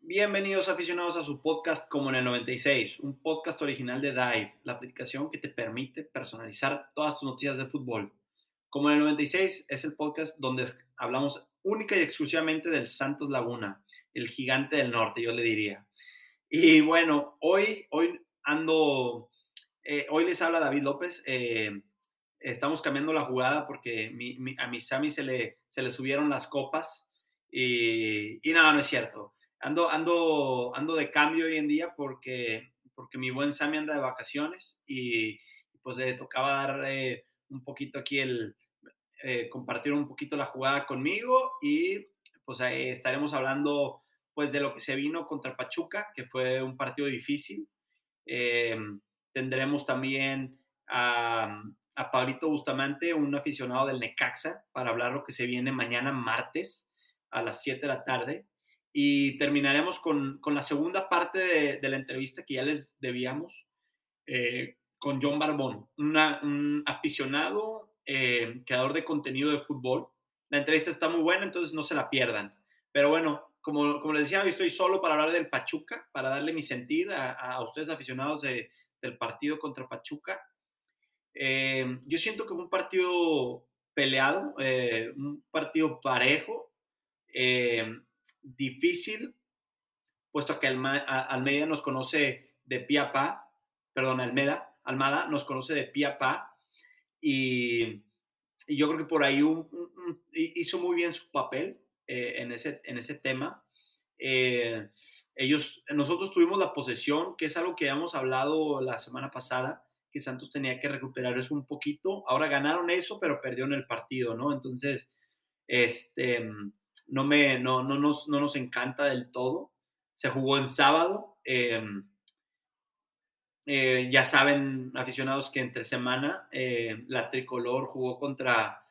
Bienvenidos aficionados a su podcast como en el 96, un podcast original de Dive, la aplicación que te permite personalizar todas tus noticias de fútbol. Como en el 96 es el podcast donde hablamos única y exclusivamente del Santos Laguna, el gigante del norte, yo le diría. Y bueno, hoy, hoy ando, eh, hoy les habla David López. Eh, estamos cambiando la jugada porque a mi Sammy se le, se le subieron las copas y, nada, no es cierto ando, ando, ando de cambio hoy en día porque, porque mi buen Sammy anda de vacaciones y pues le tocaba dar un poquito aquí el, eh, compartir un poquito la jugada conmigo y pues estaremos hablando pues de lo que se vino contra Pachuca, que fue un partido difícil. Eh, tendremos también a, a Pablito Bustamante, un aficionado del Necaxa, para hablar lo que se viene mañana martes a las 7 de la tarde. Y terminaremos con, con la segunda parte de, la entrevista que ya les debíamos eh, con John Barbón, un aficionado, eh, creador de contenido de fútbol. La entrevista está muy buena, entonces no se la pierdan. Pero bueno, como, como les decía, hoy estoy solo para hablar del Pachuca, para darle mi sentir a, a ustedes aficionados de, del partido contra Pachuca. Eh, yo siento que fue un partido peleado, eh, un partido parejo. Eh, difícil, puesto que Almeida nos conoce de pie a pa, perdón, Almeda, Almada nos conoce de pie a pa, y, y yo creo que por ahí un, un, hizo muy bien su papel eh, en, ese, en ese tema. Eh, ellos, nosotros tuvimos la posesión, que es algo que habíamos hablado la semana pasada, que Santos tenía que recuperar eso un poquito. Ahora ganaron eso, pero perdieron el partido, ¿no? Entonces, este, no, me, no, no, nos, no nos encanta del todo. Se jugó en sábado. Eh, eh, ya saben, aficionados, que entre semana la tricolor jugó contra,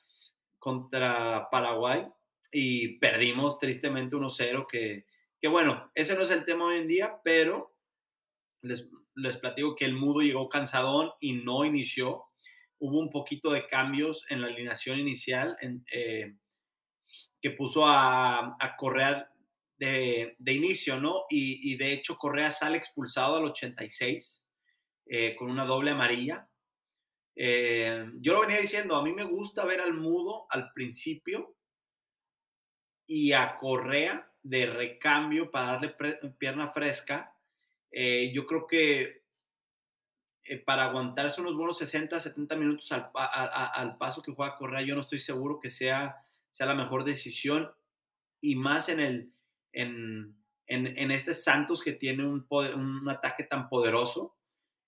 contra Paraguay y perdimos tristemente 1-0, que, que bueno, ese no es el tema hoy en día, pero les, les platico que el mudo llegó cansadón y no inició. Hubo un poquito de cambios en la alineación inicial. Eh, que puso a, a Correa de, de, inicio, ¿no? Y, y, de hecho Correa sale expulsado al 86 eh, con una doble amarilla. Eh, yo lo venía diciendo, a mí me gusta ver al mudo al principio y a Correa de recambio para darle pierna fresca. Eh, yo creo que eh, para aguantarse unos buenos 60, 70 minutos al, paso que juega Correa, yo no estoy seguro que sea sea la mejor decisión y más en, el, en, en, en este Santos que tiene un ataque tan poderoso.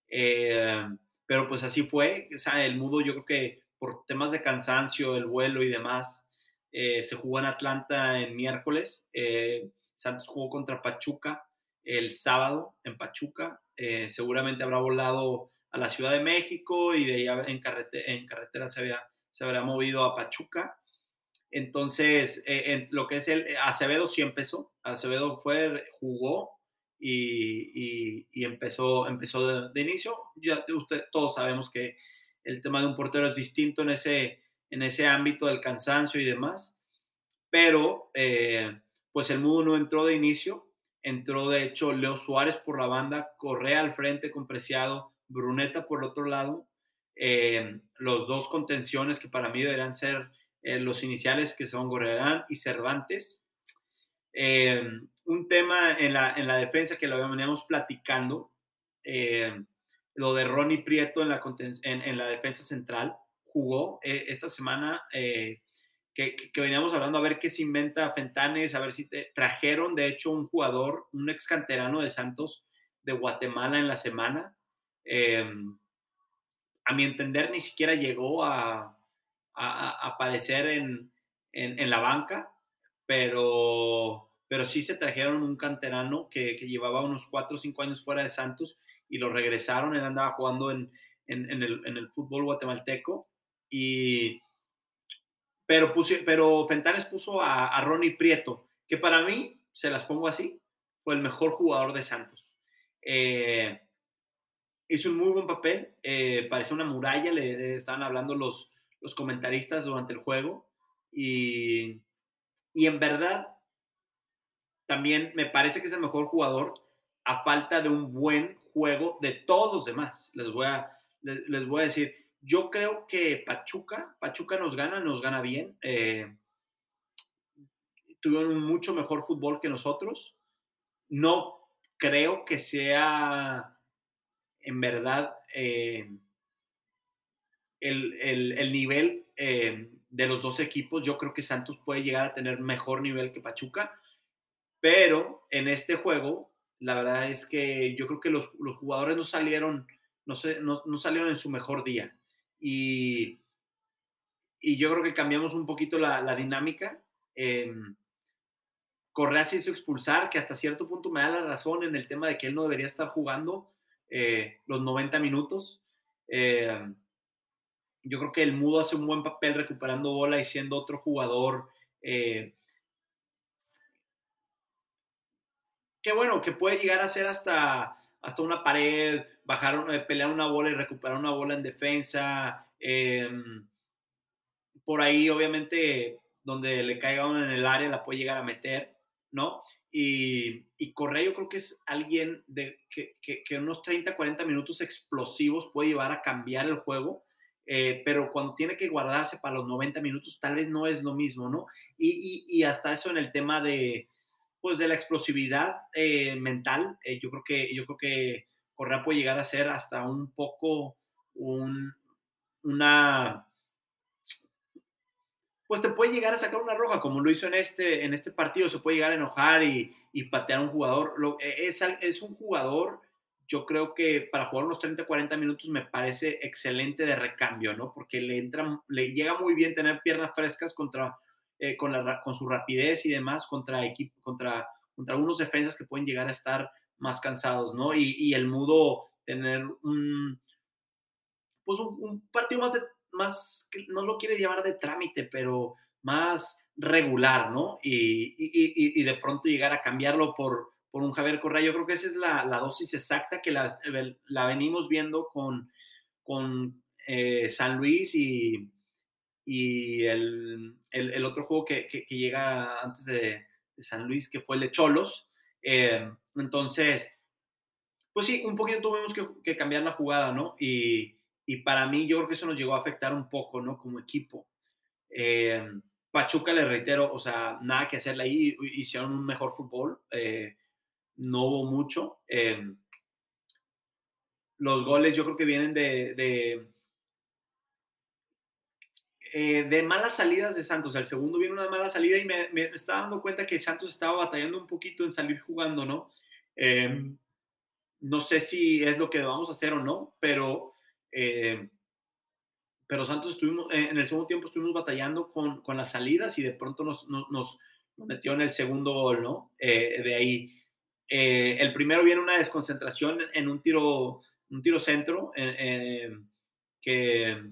Eh, pero pues así fue, o sea, el mudo yo creo que por temas de cansancio, el vuelo y demás, eh, se jugó en Atlanta en miércoles, eh, Santos jugó contra Pachuca el sábado en Pachuca, eh, seguramente habrá volado a la Ciudad de México y de ahí en, carrete en carretera se, había, se habrá movido a Pachuca entonces, en lo que es el Acevedo sí empezó. Acevedo fue, jugó y, y, empezó, empezó de, de, inicio. Ya usted, todos sabemos que el tema de un portero es distinto en ese, en ese ámbito del cansancio y demás. Pero, eh, pues el Mudo no entró de inicio. Entró, de hecho, Leo Suárez por la banda, Correa al frente con Preciado, Bruneta por el otro lado. Eh, los dos contenciones que para mí deberían ser eh, los iniciales que son Gorrerán y Cervantes. Eh, un tema en la, en la, defensa que lo veníamos platicando, eh, lo de Ronnie Prieto en la, en, en la defensa central, jugó eh, esta semana que, que, veníamos hablando a ver qué se inventa Fentanes, a ver si te, trajeron de hecho un jugador, un ex canterano de Santos de Guatemala en la semana. a mi entender ni siquiera llegó a, aparecer en, en, la banca, pero, pero sí se trajeron un canterano que, llevaba unos 4 o 5 años fuera de Santos y lo regresaron, él andaba jugando en, en, el, fútbol guatemalteco y pero, puse, pero Fentanes puso a, a Ronnie Prieto, que para mí, se las pongo así, fue el mejor jugador de Santos. Eh, hizo un muy buen papel, eh, parecía una muralla, le, estaban hablando los, los comentaristas durante el juego y, y en verdad también me parece que es el mejor jugador a falta de un buen juego de todos los demás. Les voy a, les, voy a decir, yo creo que Pachuca, Pachuca nos gana, nos gana bien. Eh, tuvieron un mucho mejor fútbol que nosotros. No creo que sea en verdad eh, el, nivel eh, de los dos equipos. Yo creo que Santos puede llegar a tener mejor nivel que Pachuca pero en este juego, la verdad es que yo creo que los, jugadores no salieron, no, sé, no, salieron en su mejor día. Y, y yo creo que cambiamos un poquito la, dinámica. Eh, Correa se hizo expulsar, que hasta cierto punto me da la razón en el tema de que él no debería estar jugando eh, los 90 minutos. Em, yo creo que el Mudo hace un buen papel recuperando bola y siendo otro jugador eh, que bueno, que puede llegar a ser hasta, hasta una pared, bajar, eh, pelear una bola y recuperar una bola en defensa. Em, por ahí, obviamente, donde le caiga uno en el área, la puede llegar a meter, ¿no? Y, y Correa yo creo que es alguien de, que, que, unos 30, 40 minutos explosivos puede llevar a cambiar el juego. Eh, pero cuando tiene que guardarse para los 90 minutos, tal vez no es lo mismo, ¿no? Y, y, y hasta eso en el tema de, pues de la explosividad eh, mental. Eh, yo creo que yo creo que Correa puede llegar a ser hasta un poco un, una pues te puede llegar a sacar una roja, como lo hizo en este, en este partido, se puede llegar a enojar y, y patear a un jugador. E, es, es un jugador, yo creo que para jugar unos 30, 40 minutos me parece excelente de recambio, ¿no? Porque le entra, le llega muy bien tener piernas frescas contra eh, con, la, con su rapidez y demás contra, equipo, contra, contra algunos defensas que pueden llegar a estar más cansados, ¿no? Y, y el mudo tener un, pues un, partido más, de, más, no lo quiere llamar de trámite, pero más regular, ¿no? Y, y, y de pronto llegar a cambiarlo por, por un Javier Correa. Yo creo que esa es la, la dosis exacta que la, la, venimos viendo con, con eh, San Luis y, y el, el, otro juego que, que, llega antes de, San Luis, que fue el de Cholos. Eh, entonces, pues sí, un poquito tuvimos que, cambiar la jugada, ¿no? Y, y, para mí yo creo que eso nos llegó a afectar un poco, ¿no? Como equipo. Eh, Pachuca, le reitero, o sea, nada que hacerle ahí, hicieron un mejor fútbol, eh, no hubo mucho. los goles yo creo que vienen de, de eh, malas salidas de Santos. El segundo viene una mala salida y me, me, estaba dando cuenta que Santos estaba batallando un poquito en salir jugando, ¿no? Em, no sé si es lo que vamos a hacer o no, pero, eh, pero Santos estuvimos, en el segundo tiempo estuvimos batallando con, con las salidas y de pronto nos, nos, metió en el segundo gol, ¿no? Eh, de ahí. el primero viene una desconcentración en un tiro, un tiro centro que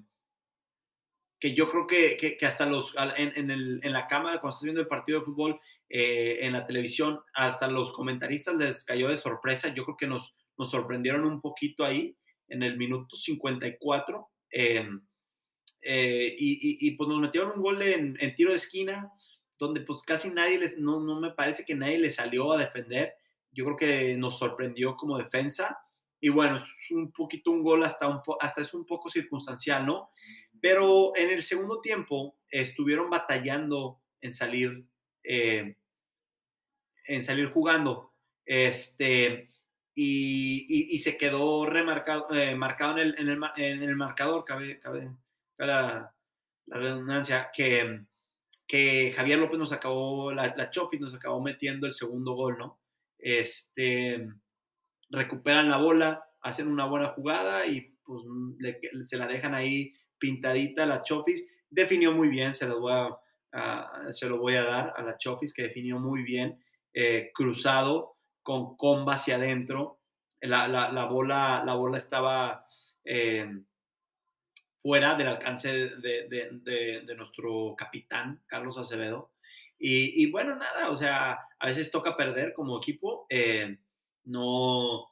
que yo creo que, que, hasta los, en, en, la cámara, cuando estás viendo el partido de fútbol eh, en la televisión, hasta los comentaristas les cayó de sorpresa. Yo creo que nos, nos sorprendieron un poquito ahí en el minuto 54. Em, eh, y, y, pues nos metieron un gol en, en, tiro de esquina, donde pues casi nadie les, no, no me parece que nadie le salió a defender. Yo creo que nos sorprendió como defensa. Y bueno, es un poquito un gol hasta, un hasta es un poco circunstancial, ¿no? Pero en el segundo tiempo estuvieron batallando en salir, eh, en salir jugando. Este, y, y, se quedó remarcado eh, marcado en el, en, el, en el, marcador, cabe, cabe, la, la, redundancia, que, que Javier López nos acabó, la, la nos acabó metiendo el segundo gol, ¿no? Este, recuperan la bola, hacen una buena jugada y pues se la dejan ahí pintadita la Chofis. Definió muy bien, se lo voy a, se lo voy a dar a la Chofis, que definió muy bien, eh, cruzado, con comba hacia adentro. La, la, bola, la bola estaba eh, fuera del alcance de, de, nuestro capitán, Carlos Acevedo. Y, y, bueno, nada, o sea, a veces toca perder como equipo. Eh, no,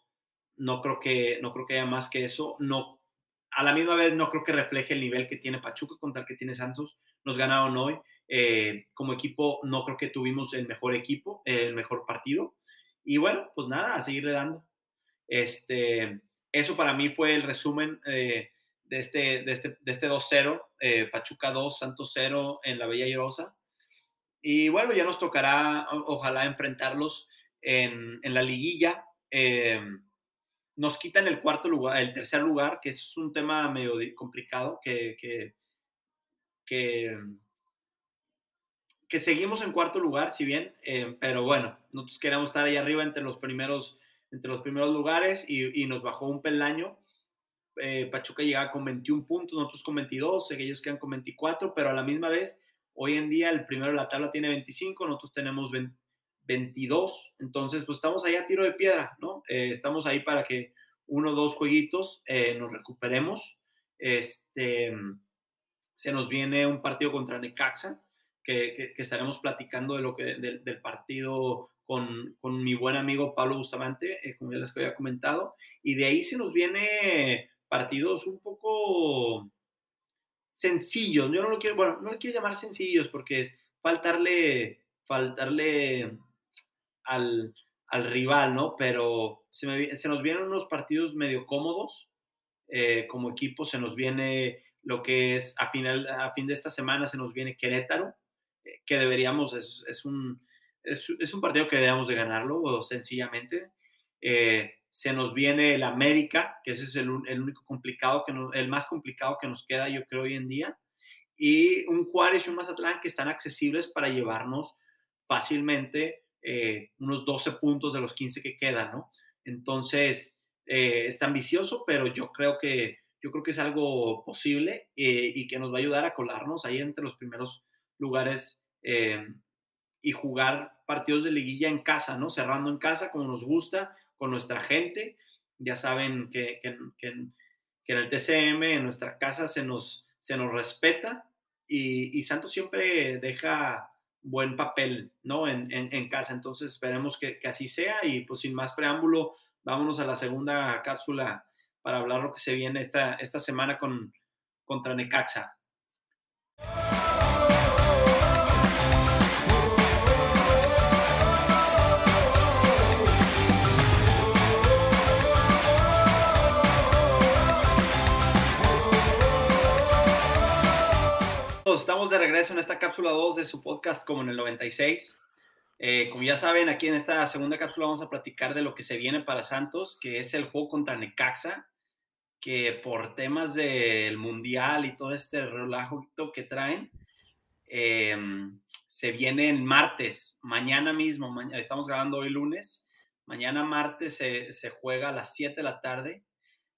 no creo que, no creo que haya más que eso. No, a la misma vez no creo que refleje el nivel que tiene Pachuca contra el que tiene Santos. Nos ganaron hoy. Eh, como equipo no creo que tuvimos el mejor equipo, el mejor partido. Y bueno, pues nada, a seguirle dando. Este, eso para mí fue el resumen eh, de este, de este, de este 2-0, eh, Pachuca 2, Santos 0 en la Bella Irosa. Y bueno, ya nos tocará, ojalá, enfrentarlos en, en la liguilla. Eh, nos quitan el cuarto lugar, el tercer lugar, que es un tema medio complicado, que, que, que, que seguimos en cuarto lugar, si bien, eh, pero bueno, nosotros queremos estar ahí arriba entre los primeros, entre los primeros lugares y, y nos bajó un peldaño. Eh, Pachuca llegaba con 21 puntos, nosotros con 22, ellos quedan con 24, pero a la misma vez, hoy en día el primero de la tabla tiene 25, nosotros tenemos 20, 22. Entonces, pues estamos ahí a tiro de piedra, ¿no? Eh, estamos ahí para que uno o dos jueguitos eh, nos recuperemos. Este, se nos viene un partido contra Necaxa, que, que, que estaremos platicando de lo que, de, del partido con, con, mi buen amigo Pablo Bustamante, eh, como ya les había comentado. Y de ahí se nos viene partidos un poco sencillos. Yo no lo quiero, bueno, no lo quiero llamar sencillos porque es faltarle, faltarle al, al rival, ¿no? Pero se, me, se, nos vienen unos partidos medio cómodos eh, como equipo, se nos viene lo que es a, final, a fin de esta semana, se nos viene Querétaro, que deberíamos, es, es, un, es, es, un partido que debemos de ganarlo, sencillamente. Eh, se nos viene el América, que ese es el, el único complicado, que el más complicado que nos queda, yo creo, hoy en día. Y un Juárez y un Mazatlán que están accesibles para llevarnos fácilmente eh, unos 12 puntos de los 15 que quedan, ¿no? Entonces, eh, es ambicioso, pero yo creo que, yo creo que es algo posible eh, y que nos va a ayudar a colarnos ahí entre los primeros lugares eh, y jugar partidos de liguilla en casa, ¿no? Cerrando en casa como nos gusta, con nuestra gente. Ya saben que, en el TCM, en nuestra casa, se nos, se nos respeta y, y Santos siempre deja buen papel, ¿no? En, en, en casa. Entonces esperemos que, que, así sea y pues sin más preámbulo, vámonos a la segunda cápsula para hablar lo que se viene esta, esta semana con, contra Necaxa. Estamos de regreso en esta cápsula 2 de su podcast como en el 96. Eh, como ya saben, aquí en esta segunda cápsula vamos a platicar de lo que se viene para Santos, que es el juego contra Necaxa, que por temas del Mundial y todo este relajo que traen, eh, se viene el martes, mañana mismo, mañana, estamos grabando hoy lunes, mañana martes se, se, juega a las 7 de la tarde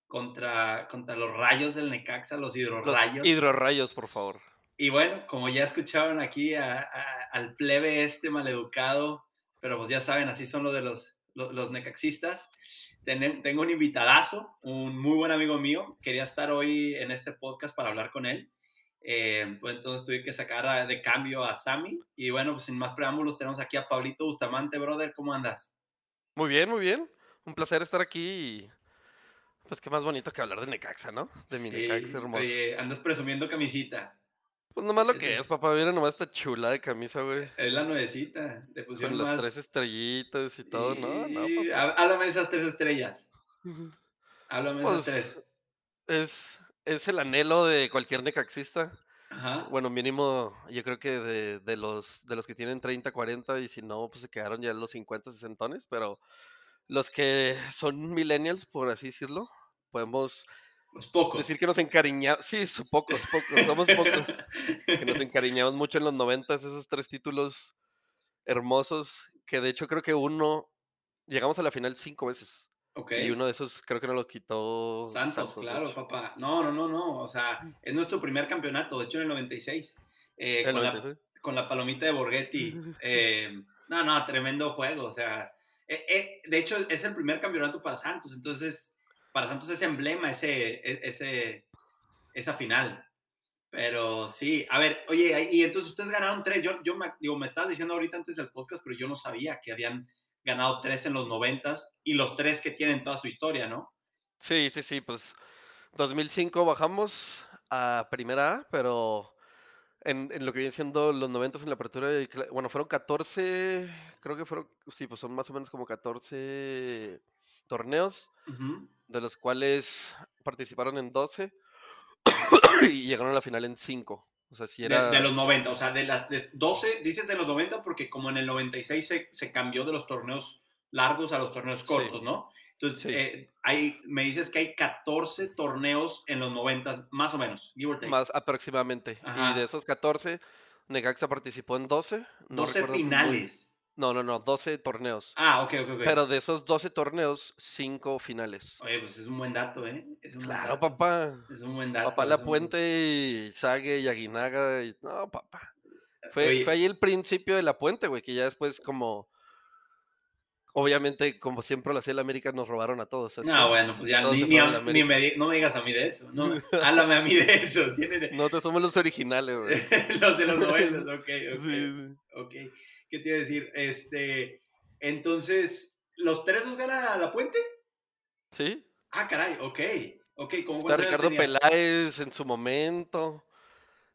contra, contra los rayos del Necaxa, los hidrorrayos. Los hidrorrayos, por favor. Y bueno, como ya escucharon aquí a, a, al plebe este maleducado, pero pues ya saben, así son los de los, los, los necaxistas. Ten, tengo un invitadazo, un muy buen amigo mío. Quería estar hoy en este podcast para hablar con él. Eh, pues entonces tuve que sacar a, de cambio a Sammy. Y bueno, pues sin más preámbulos, tenemos aquí a Pablito Bustamante, brother. ¿Cómo andas? Muy bien, muy bien. Un placer estar aquí y pues qué más bonito que hablar de Necaxa, ¿no? De sí, mi Necaxa hermoso. Oye, andas presumiendo camisita. Pues nomás lo que es, papá, mira nomás esta chula de camisa, güey. Es la nuevecita. Le pusieron Con más... las tres estrellitas y todo, y... no, no, papá. Háblame de esas tres estrellas. Háblame de pues, esas tres. Es, es el anhelo de cualquier necaxista. Ajá. Bueno, mínimo, yo creo que de, de, los, de los que tienen 30, 40 y si no, pues se quedaron ya los 50, 60, pero los que son millennials, por así decirlo, podemos los pocos. Decir que nos encariñamos, sí, son pocos, pocos, somos pocos. que nos encariñamos mucho en los noventas, esos tres títulos hermosos, que de hecho creo que uno, llegamos a la final cinco veces. Okay. Y uno de esos creo que nos lo quitó Santos, Santos claro, papá. No, no, no, no. O sea, es nuestro primer campeonato, de hecho en el 96. Eh, el con, 96? La, con, La, palomita de Borghetti. Eh, no, no, tremendo juego. O sea, eh, eh, de hecho es el primer campeonato para Santos. Entonces, para Santos es emblema ese, e, ese, esa final. Pero sí, a ver, oye, y entonces ustedes ganaron tres. Yo, yo me, digo, me estabas diciendo ahorita antes del podcast, pero yo no sabía que habían ganado tres en los noventas y los tres que tienen toda su historia, ¿no? Sí, sí, sí, pues 2005 bajamos a primera A, pero en, lo que viene siendo los 90 en la apertura, bueno, fueron 14, creo que fueron, sí, pues son más o menos como 14 torneos, de los cuales participaron en 12 y llegaron a la final en 5. O sea, si era... de, los 90, o sea, de las 12, dices de los 90 porque como en el 96 se, se cambió de los torneos largos a los torneos cortos, ¿no? Entonces, eh, hay, me dices que hay 14 torneos en los 90, más o menos, Más aproximadamente. Y de esos 14, Necaxa participó en 12. No 12 finales. No, no, no, 12 torneos. Ah, ok, ok, ok. Pero de esos 12 torneos, 5 finales. Oye, pues es un buen dato, ¿eh? claro, papá. Es un buen dato. Papá La Puente y Sague y Aguinaga. Y... No, papá. Fue, fue ahí el principio de La Puente, güey, que ya después como obviamente, como siempre lo hacía el América, nos robaron a todos. No, bueno, pues ya ni, ni, me, no me digas a mí de eso. No, háblame a mí de eso. Nosotros somos los originales, güey. los de los noventas, ok, ok. Ok. ¿Qué te iba a decir? Este, entonces, ¿los tres los gana la puente? Sí. Ah, caray, ok. Ok, ¿cómo Está Ricardo Peláez en su momento.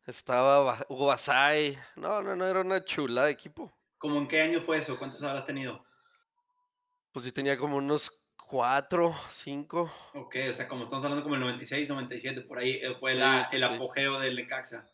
Estaba Hugo Basay. No, no, no, era una chula de equipo. ¿Cómo en qué año fue eso? ¿Cuántos habrás tenido? Pues sí tenía como unos cuatro, cinco. Ok, o sea, como estamos hablando como el 96, 97, por ahí eh, fue el apogeo del Necaxa.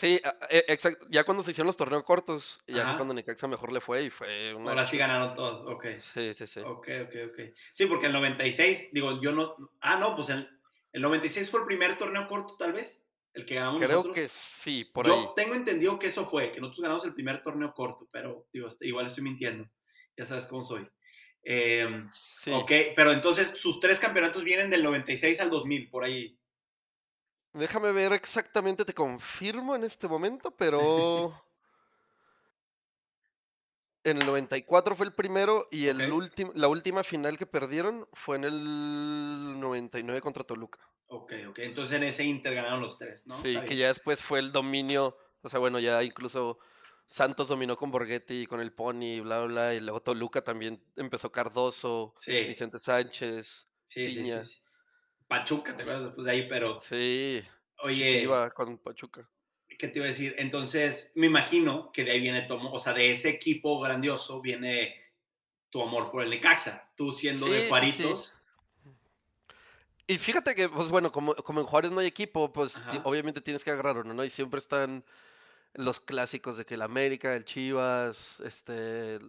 Sí, e, exacto. Ya cuando se hicieron los torneos cortos, ya cuando Necaxa mejor le fue y fue una... Ahora sí ganaron todos, ok. Sí, sí, sí. Ok, ok, ok. Sí, porque el 96, digo, yo no... Ah, no, pues el, el 96 fue el primer torneo corto, tal vez, el que ganamos Creo que sí, por yo ahí. Yo tengo entendido que eso fue, que nosotros ganamos el primer torneo corto, pero digo, este, igual estoy mintiendo. Ya sabes cómo soy. Eh, Ok, pero entonces sus tres campeonatos vienen del 96 al 2000, por ahí. Déjame ver exactamente, te confirmo en este momento, pero... en el 94 fue el primero y el la última final que perdieron fue en el 99 contra Toluca. Ok, ok. Entonces en ese Inter ganaron los tres, ¿no? Sí, que ya después fue el dominio, o sea, bueno, ya incluso Santos dominó con Borghetti, con el Pony, bla, bla, y luego Toluca también empezó Cardoso, Vicente Sánchez, sí, sí, sí, Pachuca, ¿te acuerdas después de ahí? Pero. Sí. Oye. Iba con Pachuca. ¿Qué te iba a decir? Entonces, me imagino que de ahí viene tu o sea, de ese equipo grandioso viene tu amor por el Necaxa, tú siendo de Juaritos. Y fíjate que, pues bueno, como, como en Juárez no hay equipo, pues obviamente tienes que agarrar uno, ¿no? Y siempre están los clásicos de que el América, el Chivas, este,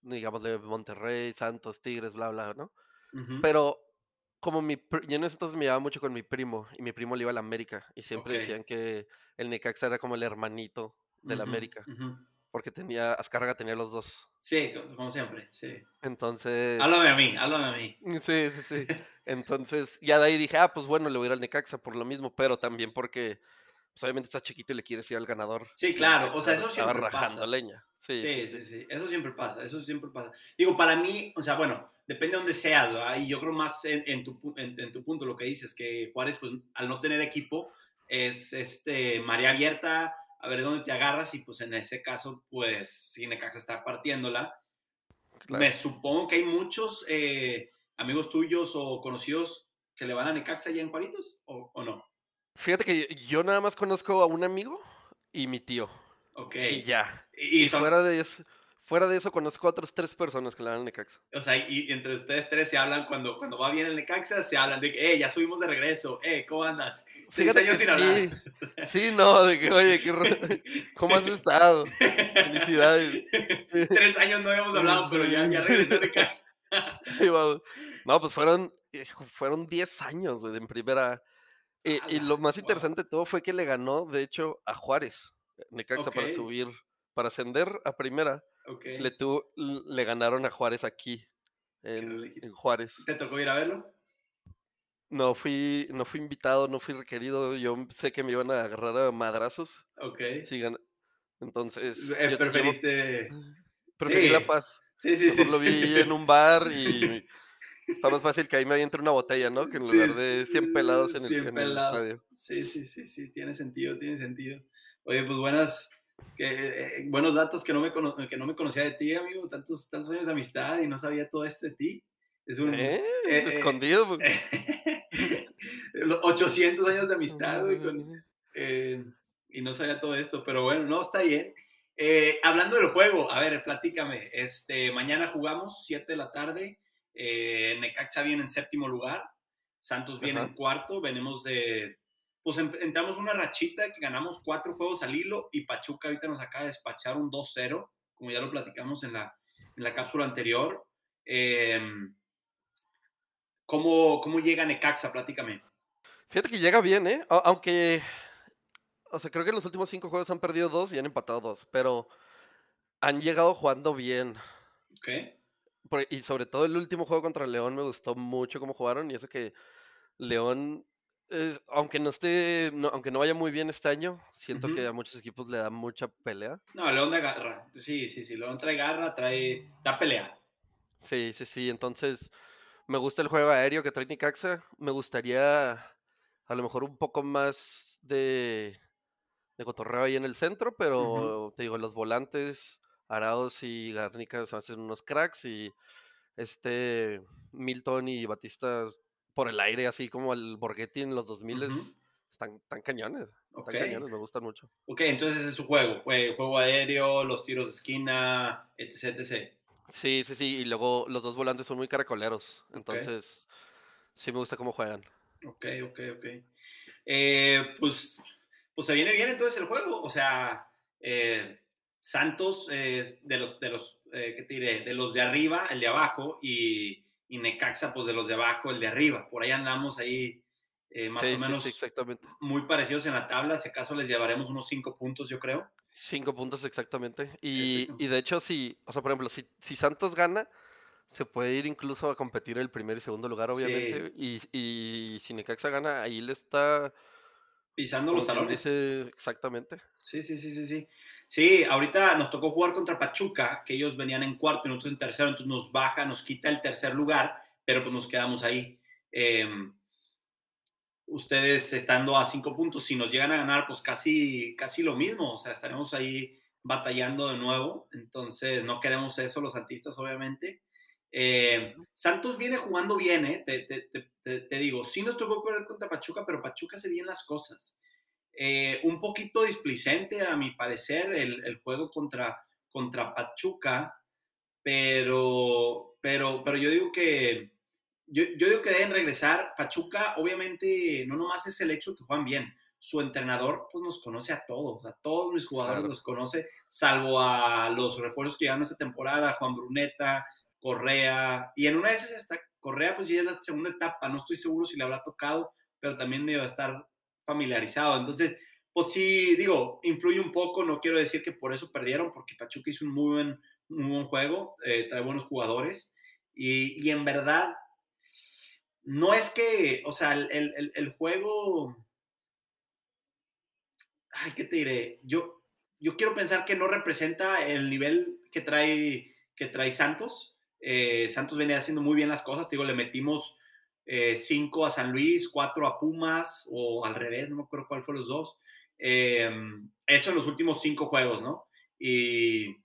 digamos de Monterrey, Santos, Tigres, bla, bla, ¿no? Pero como mi, yo en ese entonces me llevaba mucho con mi primo y mi primo le iba al América y siempre decían que el Necaxa era como el hermanito del América. Porque tenía, Azcárraga tenía los dos. Sí, como siempre, sí. Entonces. Háblame a mí, háblame a mí. Sí, sí, sí. Entonces, ya de ahí dije, ah, pues bueno, le voy a ir al Necaxa por lo mismo, pero también porque pues, obviamente estás chiquito y le quieres ir al ganador. Sí, claro, o sea, eso siempre pasa. leña. Sí sí, sí sí, eso siempre pasa, eso siempre pasa. Digo, para mí, o sea, bueno, depende de dónde seas, ¿verdad? Y yo creo más en, tu, en, tu punto lo que dices, que Juárez, pues, al no tener equipo, es este, María abierta, a ver dónde te agarras, y pues en ese caso, pues, si Necaxa está partiéndola. Me supongo que hay muchos eh, amigos tuyos o conocidos que le van a Necaxa allá en Juaritos, ¿o, o no? Fíjate que yo nada más conozco a un amigo y mi tío. Ok. Y ya. Y, fuera, de eso, fuera de eso conozco a otras tres personas que le dan al Necaxa. O sea, y, entre ustedes tres se hablan cuando, cuando va bien el Necaxa, se hablan de que, eh, ya subimos de regreso, eh, ¿cómo andas? Fíjate años sin sí. hablar. Sí, no, de que, oye, qué, ¿cómo has estado? Felicidades. tres años no habíamos hablado, pero ya, ya regresé al Necaxa. no, pues fueron, eh, fueron 10 años, güey, en primera y, lo más interesante de todo fue que le ganó, de hecho, a Juárez. Eh, Necaxa para subir, para ascender a primera. Le, le ganaron a Juárez aquí, en, Juárez. ¿Te tocó ir a verlo? No fui, no fui invitado, no fui requerido. Yo sé que me iban a agarrar a madrazos. Ok. Entonces. Eh, preferiste. Preferí La Paz. Sí, sí, sí. Lo vi en un bar y Está más fácil que ahí me entre una botella, ¿no? Que en lugar de 100 pelados en el, en estadio. Sí, sí, sí, sí, tiene sentido, tiene sentido. Oye, pues buenas, que, buenos datos que no, me que no me conocía de ti, amigo. Tantos, tantos años de amistad y no sabía todo esto de ti. Es un... Eh, escondido. 800 años de amistad, y no sabía todo esto, pero bueno, no, está bien. Eh, hablando del juego, a ver, platícame. Este, mañana jugamos, 7 de la tarde. Eh, Necaxa viene en séptimo lugar. Santos viene en cuarto. Venimos de. Pues entramos una rachita que ganamos cuatro juegos al hilo y Pachuca ahorita nos acaba de despachar un 2-0, como ya lo platicamos en la, en la cápsula anterior. Em, ¿cómo, ¿Cómo llega Necaxa? Platícame. Fíjate que llega bien, ¿eh? Aunque o sea, creo que en los últimos cinco juegos han perdido dos y han empatado dos, pero han llegado jugando bien. Ok. y sobre todo el último juego contra León me gustó mucho cómo jugaron y eso que León, es, aunque no esté, aunque no vaya muy bien este año, siento que a muchos equipos le da mucha pelea. No, León de garra. Sí, sí, sí. León trae garra, trae, da pelea. Sí, sí, sí. Entonces, me gusta el juego aéreo que trae Nicaxa. Me gustaría a lo mejor un poco más de de cotorreo ahí en el centro, pero te digo, los volantes, Araos y Garnica se hacen unos cracks y este Milton y Batista por el aire, así como el Borghetti en los 2000 están tan cañones. Están cañones, me gustan mucho. Ok, entonces es su juego, juego aéreo, los tiros de esquina, etc, etc. Sí, sí, sí, y luego los dos volantes son muy caracoleros, entonces sí me gusta cómo juegan. Ok, ok, ok. Eh, pues pues se viene bien entonces el juego. O sea, eh, Santos es de los, de los eh, ¿qué te diré? De los de arriba, el de abajo, y, y, Necaxa, pues de los de abajo, el de arriba. Por ahí andamos ahí eh, más o menos exactamente. muy parecidos en la tabla. Si acaso les llevaremos unos cinco puntos, yo creo. Cinco puntos exactamente. Y, y de hecho, si, o sea, por ejemplo, si, si, Santos gana, se puede ir incluso a competir el primer y segundo lugar, obviamente. Y, y si Necaxa gana, ahí le está pisando los talones. exactamente. Sí, sí, sí, sí, sí. Sí, ahorita nos tocó jugar contra Pachuca, que ellos venían en cuarto y nosotros en tercero, entonces nos baja, nos quita el tercer lugar, pero pues nos quedamos ahí. Em, ustedes estando a cinco puntos, si nos llegan a ganar, pues casi, casi lo mismo, o sea, estaremos ahí batallando de nuevo, entonces no queremos eso los santistas, obviamente. Eh, Santos viene jugando bien, ¿eh? te, digo, sí nos tocó correr contra Pachuca, pero Pachuca hace bien las cosas. Eh, un poquito displicente, a mi parecer, el, juego contra, contra Pachuca, pero, pero, pero yo digo que yo, yo, digo que deben regresar. Pachuca, obviamente, no nomás es el hecho que juegan bien. Su entrenador, pues nos conoce a todos, a todos mis jugadores los conoce, salvo a los refuerzos que llevan esta temporada, Juan Bruneta, Correa, y en una de esas está Correa, pues ya es la segunda etapa, no estoy seguro si le habrá tocado, pero también debe estar familiarizado. Entonces, pues sí, digo, influye un poco, no quiero decir que por eso perdieron, porque Pachuca hizo un muy buen, muy buen juego, eh, trae buenos jugadores, y, y, en verdad, no es que, o sea, el, el, el, juego, ay, ¿qué te diré? Yo, yo quiero pensar que no representa el nivel que trae, que trae Santos, eh, Santos venía haciendo muy bien las cosas, digo, le metimos eh, cinco a San Luis, cuatro a Pumas, o al revés, no me acuerdo cuál fue los dos. Em, eso en los últimos cinco juegos, ¿no? Y,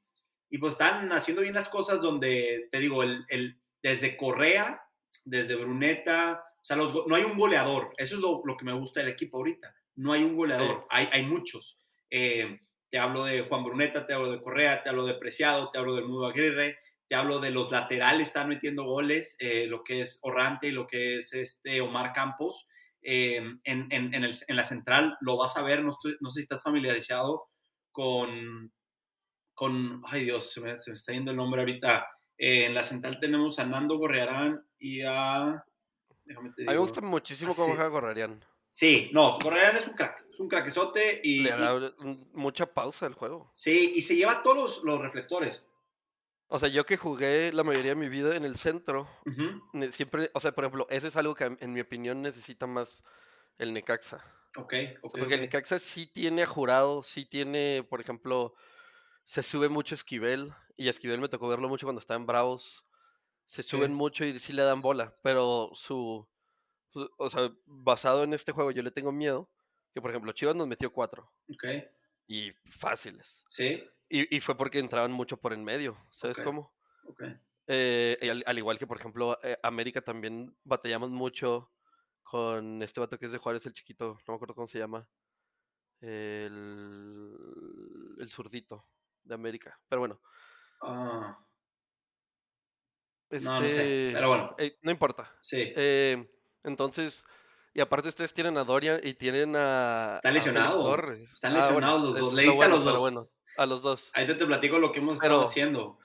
y, pues están haciendo bien las cosas donde, te digo, el, el desde Correa, desde Bruneta, o sea, los, no hay un goleador, eso es lo, lo, que me gusta del equipo ahorita, no hay un goleador, hay, hay muchos. Em, te hablo de Juan Bruneta, te hablo de Correa, te hablo de Preciado, te hablo del Mudo Aguirre, te hablo de los laterales, están metiendo goles, eh, lo que es Orrante y lo que es este Omar Campos. Eh, en, en, en, el, en, la central lo vas a ver, no, no, sé si estás familiarizado con, con ay Dios, se me, se me está yendo el nombre ahorita. Eh, en la central tenemos a Nando Gorrearán y a... Déjame te digo. A mí me gusta muchísimo ah, cómo juega Gorrearán. Sí, no, Gorrearán es un crack, es un craquesote y... Le da mucha pausa al juego. Sí, y se lleva todos los, los reflectores. O sea, yo que jugué la mayoría de mi vida en el centro, siempre, o sea, por ejemplo, ese es algo que en mi opinión necesita más el Necaxa. Ok, ok. porque el Necaxa sí tiene a jurado, sí tiene, por ejemplo, se sube mucho Esquivel, y Esquivel me tocó verlo mucho cuando estaba en Bravos. Se suben mucho y sí le dan bola, pero su, o sea, basado en este juego, yo le tengo miedo, que por ejemplo, Chivas nos metió cuatro. Ok. y fáciles. Sí. Y, fue porque entraban mucho por en medio, ¿sabes cómo? Eh, al, igual que, por ejemplo, eh, América también batallamos mucho con este vato que es de Juárez, el chiquito, no me acuerdo cómo se llama. El, el zurdito de América. Pero bueno. Ah. no, no sé. Pero bueno. Eh, no importa. Sí. entonces, y aparte ustedes tienen a Dorian y tienen a. Está lesionado. Están ah, lesionados los dos. Leíste a los dos. bueno, a los dos. Ahí te, te platico lo que hemos estado haciendo.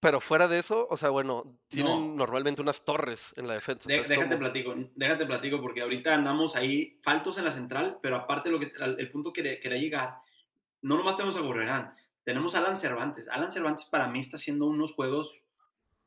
Pero fuera de eso, o sea, bueno, tienen normalmente unas torres en la defensa. déjate platico, déjate platico, porque ahorita andamos ahí faltos en la central, pero aparte lo que el punto que quería llegar, no nomás tenemos a Gorrerán, tenemos a Alan Cervantes. Alan Cervantes para mí está haciendo unos juegos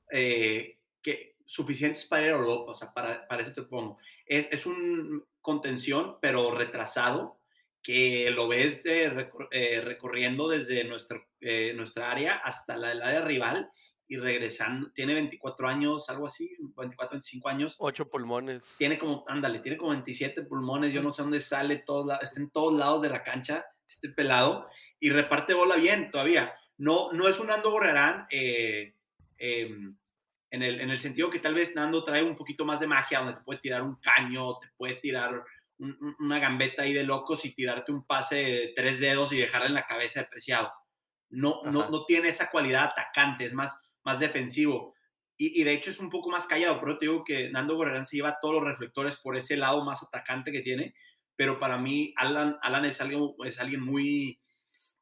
eh, que, suficientes para ir a Europa, o sea, para, para eso te pongo. Es, es un contención, pero retrasado, que lo ves de, eh, recorriendo desde nuestro, eh, nuestra área hasta la del área rival y regresando. Tiene 24 años, algo así, 24, 25 años. 8 pulmones. Tiene como, ándale, tiene como 27 pulmones. Yo no sé dónde sale, todo, está en todos lados de la cancha, este pelado, y reparte bola bien todavía. No, no es un Nando Borrerán eh, em, en, el, en el sentido que tal vez Nando trae un poquito más de magia, donde te puede tirar un caño, te puede tirar una gambeta ahí de locos y tirarte un pase de tres dedos y dejarla en la cabeza de preciado. No, no, no, tiene esa cualidad atacante, es más, más defensivo. Y, y, de hecho es un poco más callado, pero te digo que Nando Gorrerán se lleva todos los reflectores por ese lado más atacante que tiene, pero para mí Alan, Alan es, alguien, es alguien muy,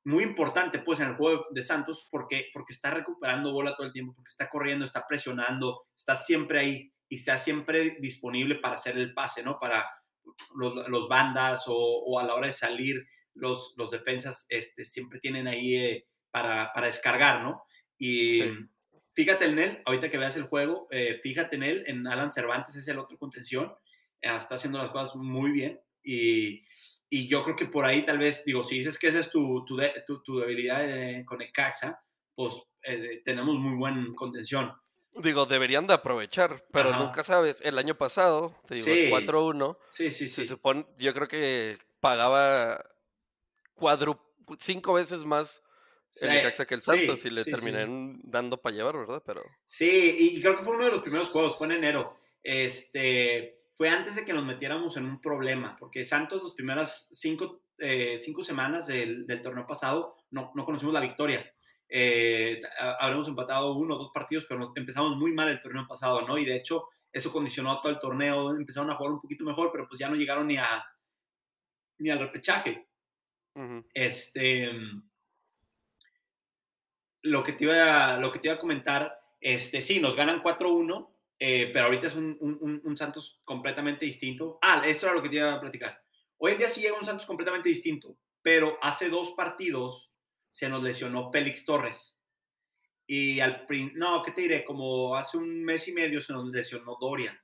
muy importante pues en el juego de Santos porque, porque está recuperando bola todo el tiempo, porque está corriendo, está presionando, está siempre ahí y está siempre disponible para hacer el pase, ¿no? Para, los, bandas o, a la hora de salir, los, los defensas este, siempre tienen ahí eh, para, para, descargar, ¿no? Y fíjate en él, ahorita que veas el juego, eh, fíjate en él, en Alan Cervantes es el otro contención, eh, está haciendo las cosas muy bien y, y, yo creo que por ahí tal vez, digo, si dices que esa es tu, tu, tu, debilidad con el Caxa, pues tenemos muy buen contención. Digo, deberían de aprovechar, pero nunca sabes. El año pasado, te digo, 4-1. Sí, sí, sí. Se supone, yo creo que pagaba cuadru, cinco veces más el Necaxa que el Santos y le terminaron dando para llevar, ¿verdad? Pero... Sí, y creo que fue uno de los primeros juegos, fue en enero. Este, fue antes de que nos metiéramos en un problema, porque Santos las primeras cinco, eh, cinco semanas del, del, torneo pasado no, no conocimos la victoria eh, habremos empatado uno o dos partidos, pero empezamos muy mal el torneo pasado, ¿no? Y de hecho, eso condicionó todo el torneo, empezaron a jugar un poquito mejor, pero pues ya no llegaron ni a ni al repechaje. Este lo que te iba lo que te iba a comentar, este sí, nos ganan 4-1, eh, pero ahorita es un, un, un, Santos completamente distinto. Ah, esto era lo que te iba a platicar. Hoy en día sí llega un Santos completamente distinto, pero hace dos partidos se nos lesionó Félix Torres. Y al no, ¿qué te diré? Como hace un mes y medio se nos lesionó Doria.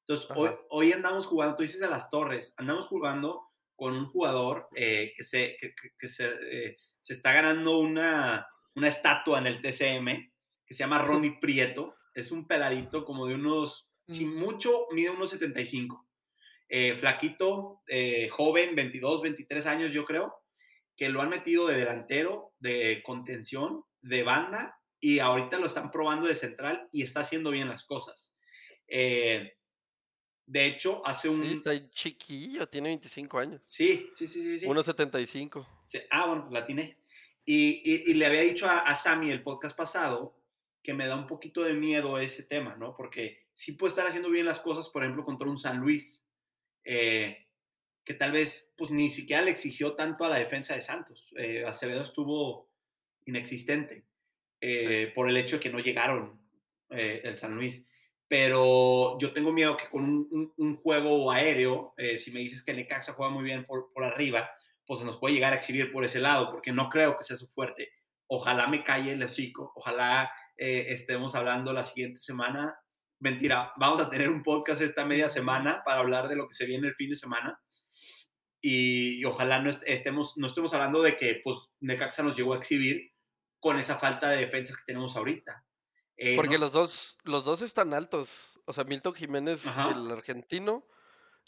Entonces, hoy, hoy, andamos jugando, tú dices a las Torres, andamos jugando con un jugador eh, que, se, que, se, eh, se, está ganando una, una estatua en el TCM, que se llama Ronnie Prieto. Es un peladito como de unos, sin mm. mucho, mide unos 75. Eh, flaquito, joven, 22, 23 años yo creo que lo han metido de delantero, de contención, de banda, y ahorita lo están probando de central y está haciendo bien las cosas. Eh, de hecho, hace un... Sí, está chiquillo, tiene 25 años. Sí, sí, sí, sí. 1.75. Sí. Ah, bueno, pues la tiene. Y, y, le había dicho a, a Sammy el podcast pasado que me da un poquito de miedo ese tema, ¿no? Porque sí puede estar haciendo bien las cosas, por ejemplo, contra un San Luis. Eh, que tal vez pues ni siquiera le exigió tanto a la defensa de Santos. Eh, Acevedo estuvo inexistente eh, por el hecho de que no llegaron eh, el San Luis. Pero yo tengo miedo que con un, juego aéreo, si me dices que Necaxa juega muy bien por, por arriba, pues se nos puede llegar a exhibir por ese lado, porque no creo que sea su fuerte. Ojalá me calle el hocico, ojalá estemos hablando la siguiente semana. Mentira, vamos a tener un podcast esta media semana para hablar de lo que se viene el fin de semana y, ojalá no estemos, no estemos hablando de que pues Necaxa nos llegó a exhibir con esa falta de defensas que tenemos ahorita. Eh, Porque los, dos, los dos están altos. O sea, Milton Jiménez, el argentino,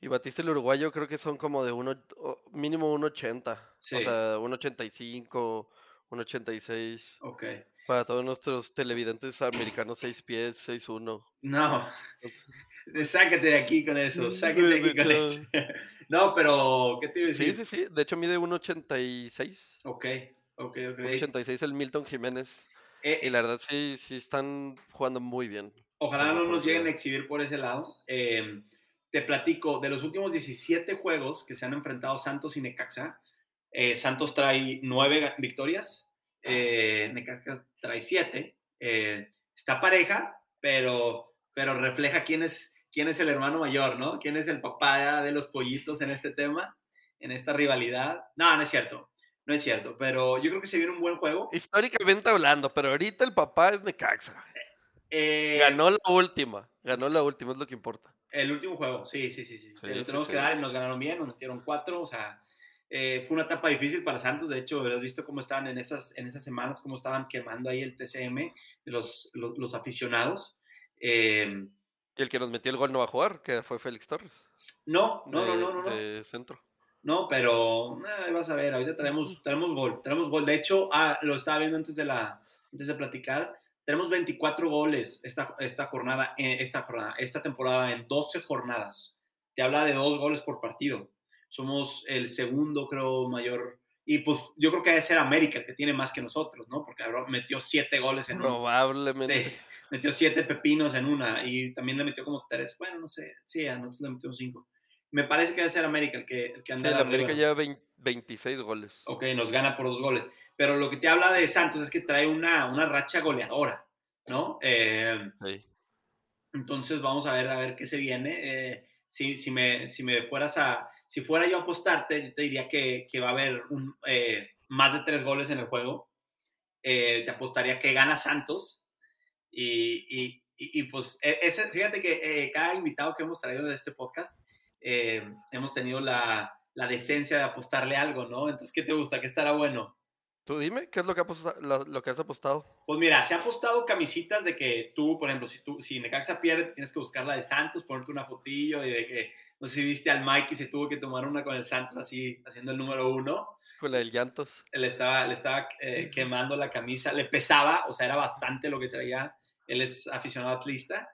Y Batista el uruguayo creo que son como de uno, mínimo 1.80. Sí. O sea, 1.85, 1.86. Ok. Para todos nuestros televidentes americanos, 6 pies, 6'1. No. Sáquete de aquí con eso, sáquete de aquí con eso. no, pero, ¿qué te iba a decir? Sí, sí, sí. De hecho, mide 1.86. Ok, ok, ok. 1.86 el Milton Jiménez. Eh, y la verdad, sí, sí están jugando muy bien. Ojalá no nos lleguen a exhibir por ese lado. Em, te platico, de los últimos 17 juegos que se han enfrentado Santos y Necaxa, eh, Santos trae 9 victorias, eh, Necaxa trae 7. Eh, está pareja, pero, pero refleja quién es, quién es el hermano mayor, ¿no? ¿Quién es el papá de los pollitos en este tema, en esta rivalidad? No, no es cierto. No es cierto, pero yo creo que se viene un buen juego. Históricamente hablando, pero ahorita el papá es Necaxa. Eh, ganó la última, ganó la última, es lo que importa. El último juego, sí, sí, sí. sí. lo tenemos que dar y nos ganaron bien, nos metieron cuatro, o sea, eh, fue una etapa difícil para Santos, de hecho, habrás visto cómo estaban en esas, en esas semanas, cómo estaban quemando ahí el TCM, los, los, aficionados. Eh, ¿Y el que nos metió el gol no va a jugar? Que fue Félix Torres. No, no, no, no, no. De centro. No, pero vas a ver, ahorita tenemos, tenemos gol, tenemos gol. De hecho, ah, lo estaba viendo antes de, la, antes de platicar, tenemos 24 goles esta, esta, jornada, eh, esta jornada, esta temporada en 12 jornadas. Te habla de dos goles por partido. Somos el segundo, creo, mayor. Y pues yo creo que debe ser América el que tiene más que nosotros, ¿no? Porque metió siete goles en Probablemente. Sí, metió siete pepinos en una y también le metió como tres. Bueno, no sé. Sí, a nosotros le metió cinco. Me parece que debe ser América el que, el que anda. Sí, América lleva 26 goles. Ok, nos gana por dos goles. Pero lo que te habla de Santos es que trae una, una racha goleadora, ¿no? Eh, sí. Entonces vamos a ver a ver qué se viene. Eh, si, si, me, si me fueras a, si fuera yo a apostarte, yo te diría que, que va a haber eh, más de tres goles en el juego. te apostaría que gana Santos. Y, y, pues e, fíjate que cada invitado que hemos traído de este podcast eh, hemos tenido la, la, decencia de apostarle algo, ¿no? Entonces, ¿qué te gusta? ¿Qué estará bueno? Tú dime, ¿qué es lo que, lo, que has apostado? Pues mira, se ha apostado camisitas de que tú, por ejemplo, si, tú, si Necaxa pierde, tienes que buscar la de Santos, ponerte una fotillo y de que, no sé si viste al Mikey, se tuvo que tomar una con el Santos así, haciendo el número uno. Con la del llantos. Le estaba, le estaba eh, quemando la camisa, le pesaba, o sea, era bastante lo que traía. Él es aficionado atlista.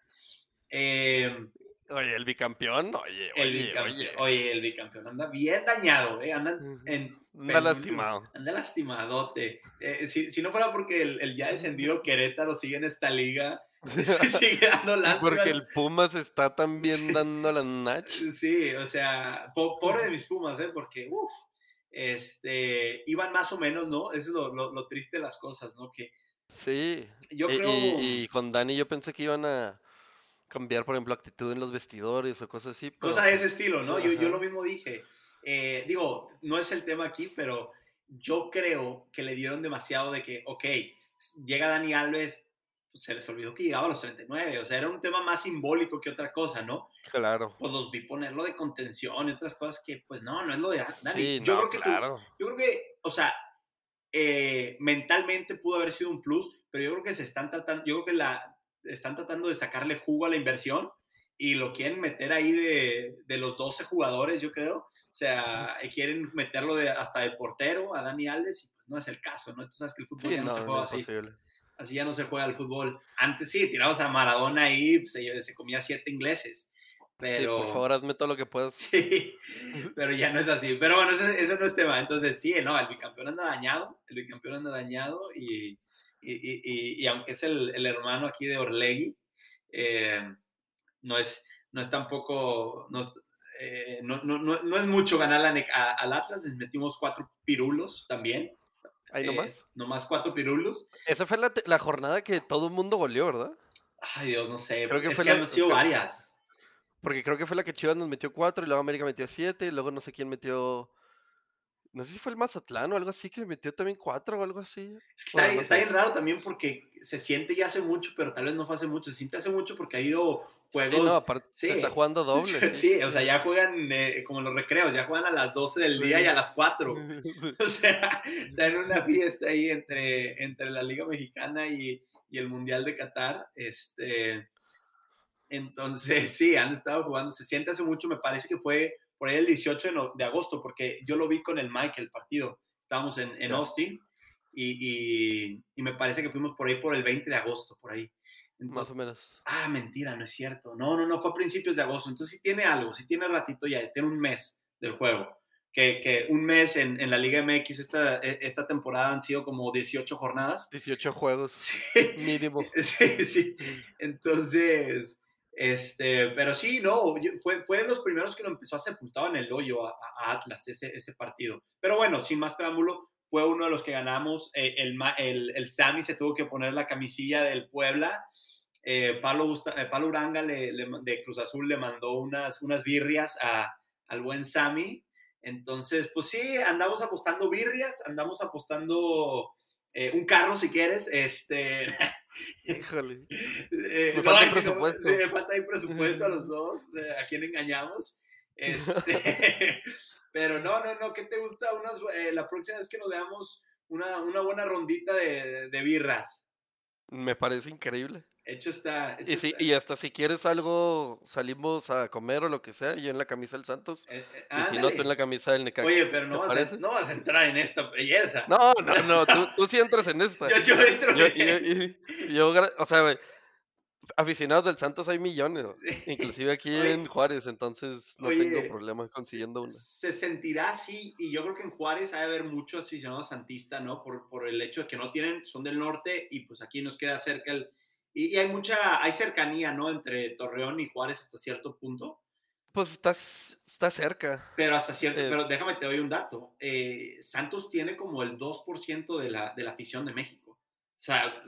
Eh, Oye, el bicampeón, oye, el oye, bicampeón, oye. el bicampeón anda bien dañado, ¿eh? Anda, en, anda lastimado. Anda lastimadote. Eh, si, si, no fuera porque el, el, ya descendido Querétaro sigue en esta liga, sigue dando lástimas. Porque el Pumas está también dando las Nach. Sí, o sea, pobre de mis Pumas, ¿eh? Porque, uff, este, iban más o menos, ¿no? Eso es lo, lo, lo, triste de las cosas, ¿no? Que sí. Yo creo... y, y con Dani yo pensé que iban a cambiar, por ejemplo, actitud en los vestidores o cosas así. Cosas de ese estilo, ¿no? Yo, yo, lo mismo dije. Eh, digo, no es el tema aquí, pero yo creo que le dieron demasiado de que, ok, llega Dani Alves, pues se les olvidó que llegaba a los 39, o sea, era un tema más simbólico que otra cosa, ¿no? Claro. Pues los vi ponerlo de contención y otras cosas que, pues no, no es lo de Dani. yo creo que claro. yo creo que, o sea, eh, mentalmente pudo haber sido un plus, pero yo creo que se están tratando, yo creo que la, están tratando de sacarle jugo a la inversión y lo quieren meter ahí de, de los 12 jugadores, yo creo. O sea, quieren meterlo de, hasta de portero a Dani Alves y pues no es el caso, ¿no? Tú sabes que el fútbol ya no, se juega así. Así ya no se juega el fútbol. Antes sí, tirabas a Maradona ahí, pues, se, comía siete ingleses. Pero... por favor, hazme todo lo que puedas. Sí, pero ya no es así. Pero bueno, eso, eso no es tema. Entonces, sí, no, el bicampeón anda dañado, el bicampeón anda dañado y, y, y, aunque es el, el, hermano aquí de Orlegui, eh, no, es, no es tampoco, no, eh, no, no, no, es mucho ganar al Atlas, les metimos cuatro pirulos también. ¿Ahí nomás? Eh, nomás cuatro pirulos. Esa fue la, la, jornada que todo el mundo goleó, ¿verdad? Ay, Dios, no sé. Creo que, es fue que han sido varias. Porque creo que fue la que Chivas nos metió cuatro y luego América metió siete y luego no sé quién metió no sé si fue el Mazatlán o algo así que metió también cuatro o algo así. Es que está, está bien raro también porque se siente ya hace mucho, pero tal vez no fue hace mucho. Se siente hace mucho porque ha ido juegos. Sí, no, aparte sí. está jugando doble. Sí, o sea, ya juegan eh, como los recreos, ya juegan a las 12 del día y a las 4. o sea, en una fiesta ahí entre, entre la Liga Mexicana y, y el Mundial de Qatar. Este, Entonces, sí, han estado jugando. Se siente hace mucho, me parece que fue por ahí el 18 de, agosto, porque yo lo vi con el Mike, el partido. Estábamos en, Austin y, y, me parece que fuimos por ahí por el 20 de agosto, por ahí. Más o menos. Ah, mentira, no es cierto. No, no, no, fue a principios de agosto. Entonces sí tiene algo, sí tiene ratito ya, tiene un mes del juego. Que, que un mes en, en, la Liga MX esta, e, esta temporada han sido como 18 jornadas. 18 juegos. Sí. Mínimo. Sí, sí. Entonces, este, pero sí, no, fue, fue de los primeros que lo empezó a sepultar en el hoyo a, Atlas, ese, ese partido. Pero bueno, sin más preámbulo, fue uno de los que ganamos. Eh, el, el, el Sami se tuvo que poner la camisilla del Puebla eh, Pablo, eh, Pablo, Uranga de Cruz Azul le mandó unas, unas birrias a, al buen Sami. Entonces, pues sí, andamos apostando birrias, andamos apostando eh, un carro si quieres. Este, Híjole. me falta presupuesto. Sí, me falta ahí presupuesto a los dos, a quién engañamos. Este, pero no, no, no, ¿qué te gusta? Unas, la próxima vez que nos veamos, una, una buena rondita de, de birras. Me parece increíble. Hecho está. y, y hasta si quieres algo, salimos a comer o lo que sea, yo en la camisa del Santos. Eh, eh, y si no, tú en la camisa del Necaxa. Oye, pero no vas, a, no vas, a, entrar en esta belleza. No, no, no, tú, tú sí entras en esta. yo, yo entro yo, yo, o sea, aficionados del Santos hay millones, inclusive aquí en Juárez, entonces no tengo problema consiguiendo una. Se sentirá así, y yo creo que en Juárez hay haber muchos aficionados santistas, ¿no? Por, por el hecho de que no tienen, son del norte, y pues aquí nos queda cerca el y, hay mucha, hay cercanía, ¿no? Entre Torreón y Juárez hasta cierto punto. Pues está, está cerca. Pero hasta cierto, eh, pero déjame te doy un dato. Eh, Santos tiene como el 2% de la, de la afición de México. O sea,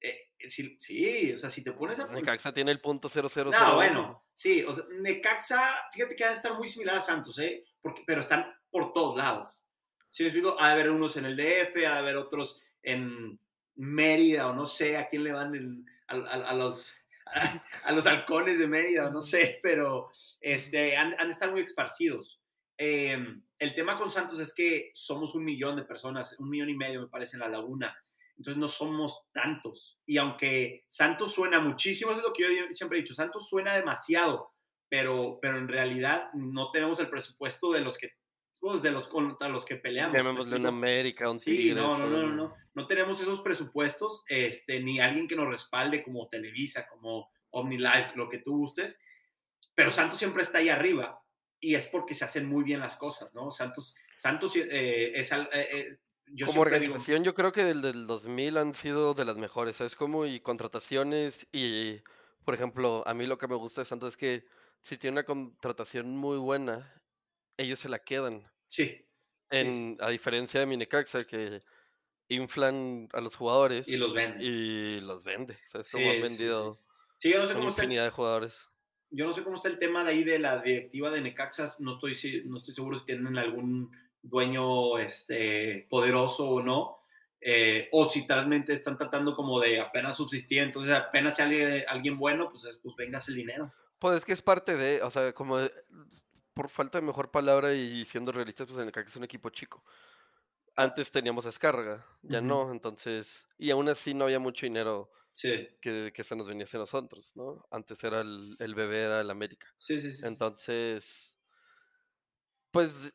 eh, sí, o sea, si te pones a... Necaxa tiene el punto 000. No, bueno, sí, o sea, Necaxa, fíjate que va a estar muy similar a Santos, ¿eh? Porque, pero están por todos lados. Si me explico, ha de haber unos en el DF, ha de haber otros en Mérida o no sé a quién le van a, los, a, los halcones de Mérida, no sé, pero este, han, han estar muy esparcidos. Em, el tema con Santos es que somos un millón de personas, un millón y medio me parece en la laguna, entonces no somos tantos. Y aunque Santos suena muchísimo, eso es lo que yo siempre he dicho, Santos suena demasiado, pero, pero en realidad no tenemos el presupuesto de los que de los contra los que peleamos. Llamémosle una América, un sí, no, no, no, no, no, tenemos esos presupuestos, este, ni alguien que nos respalde como Televisa, como OmniLife, lo que tú gustes, pero Santos siempre está ahí arriba y es porque se hacen muy bien las cosas, ¿no? Santos, Santos eh, es... Eh, eh, yo como organización, yo creo que del, del 2000 han sido de las mejores, ¿sabes cómo? Y contrataciones y, por ejemplo, a mí lo que me gusta de Santos es que si tiene una contratación muy buena ellos se la quedan. Sí. En, A diferencia de Minecaxa, que inflan a los jugadores. Y los vende. Y los vende. O sea, es como han vendido sí, yo no sé cómo infinidad de jugadores. Yo no sé cómo está el tema de ahí de la directiva de Necaxa. No estoy, no estoy seguro si tienen algún dueño este, poderoso o no. Eh, o si realmente están tratando como de apenas subsistir, entonces apenas sale alguien bueno, pues, pues vengas el dinero. Pues es que es parte de, o sea, como por falta de mejor palabra y siendo realistas, pues en el CAC es un equipo chico. Antes teníamos descarga, ya no, entonces, y aún así no había mucho dinero que, que, se nos venía hacia nosotros, ¿no? Antes era el, el bebé, era el América. Sí, sí, sí. Entonces, pues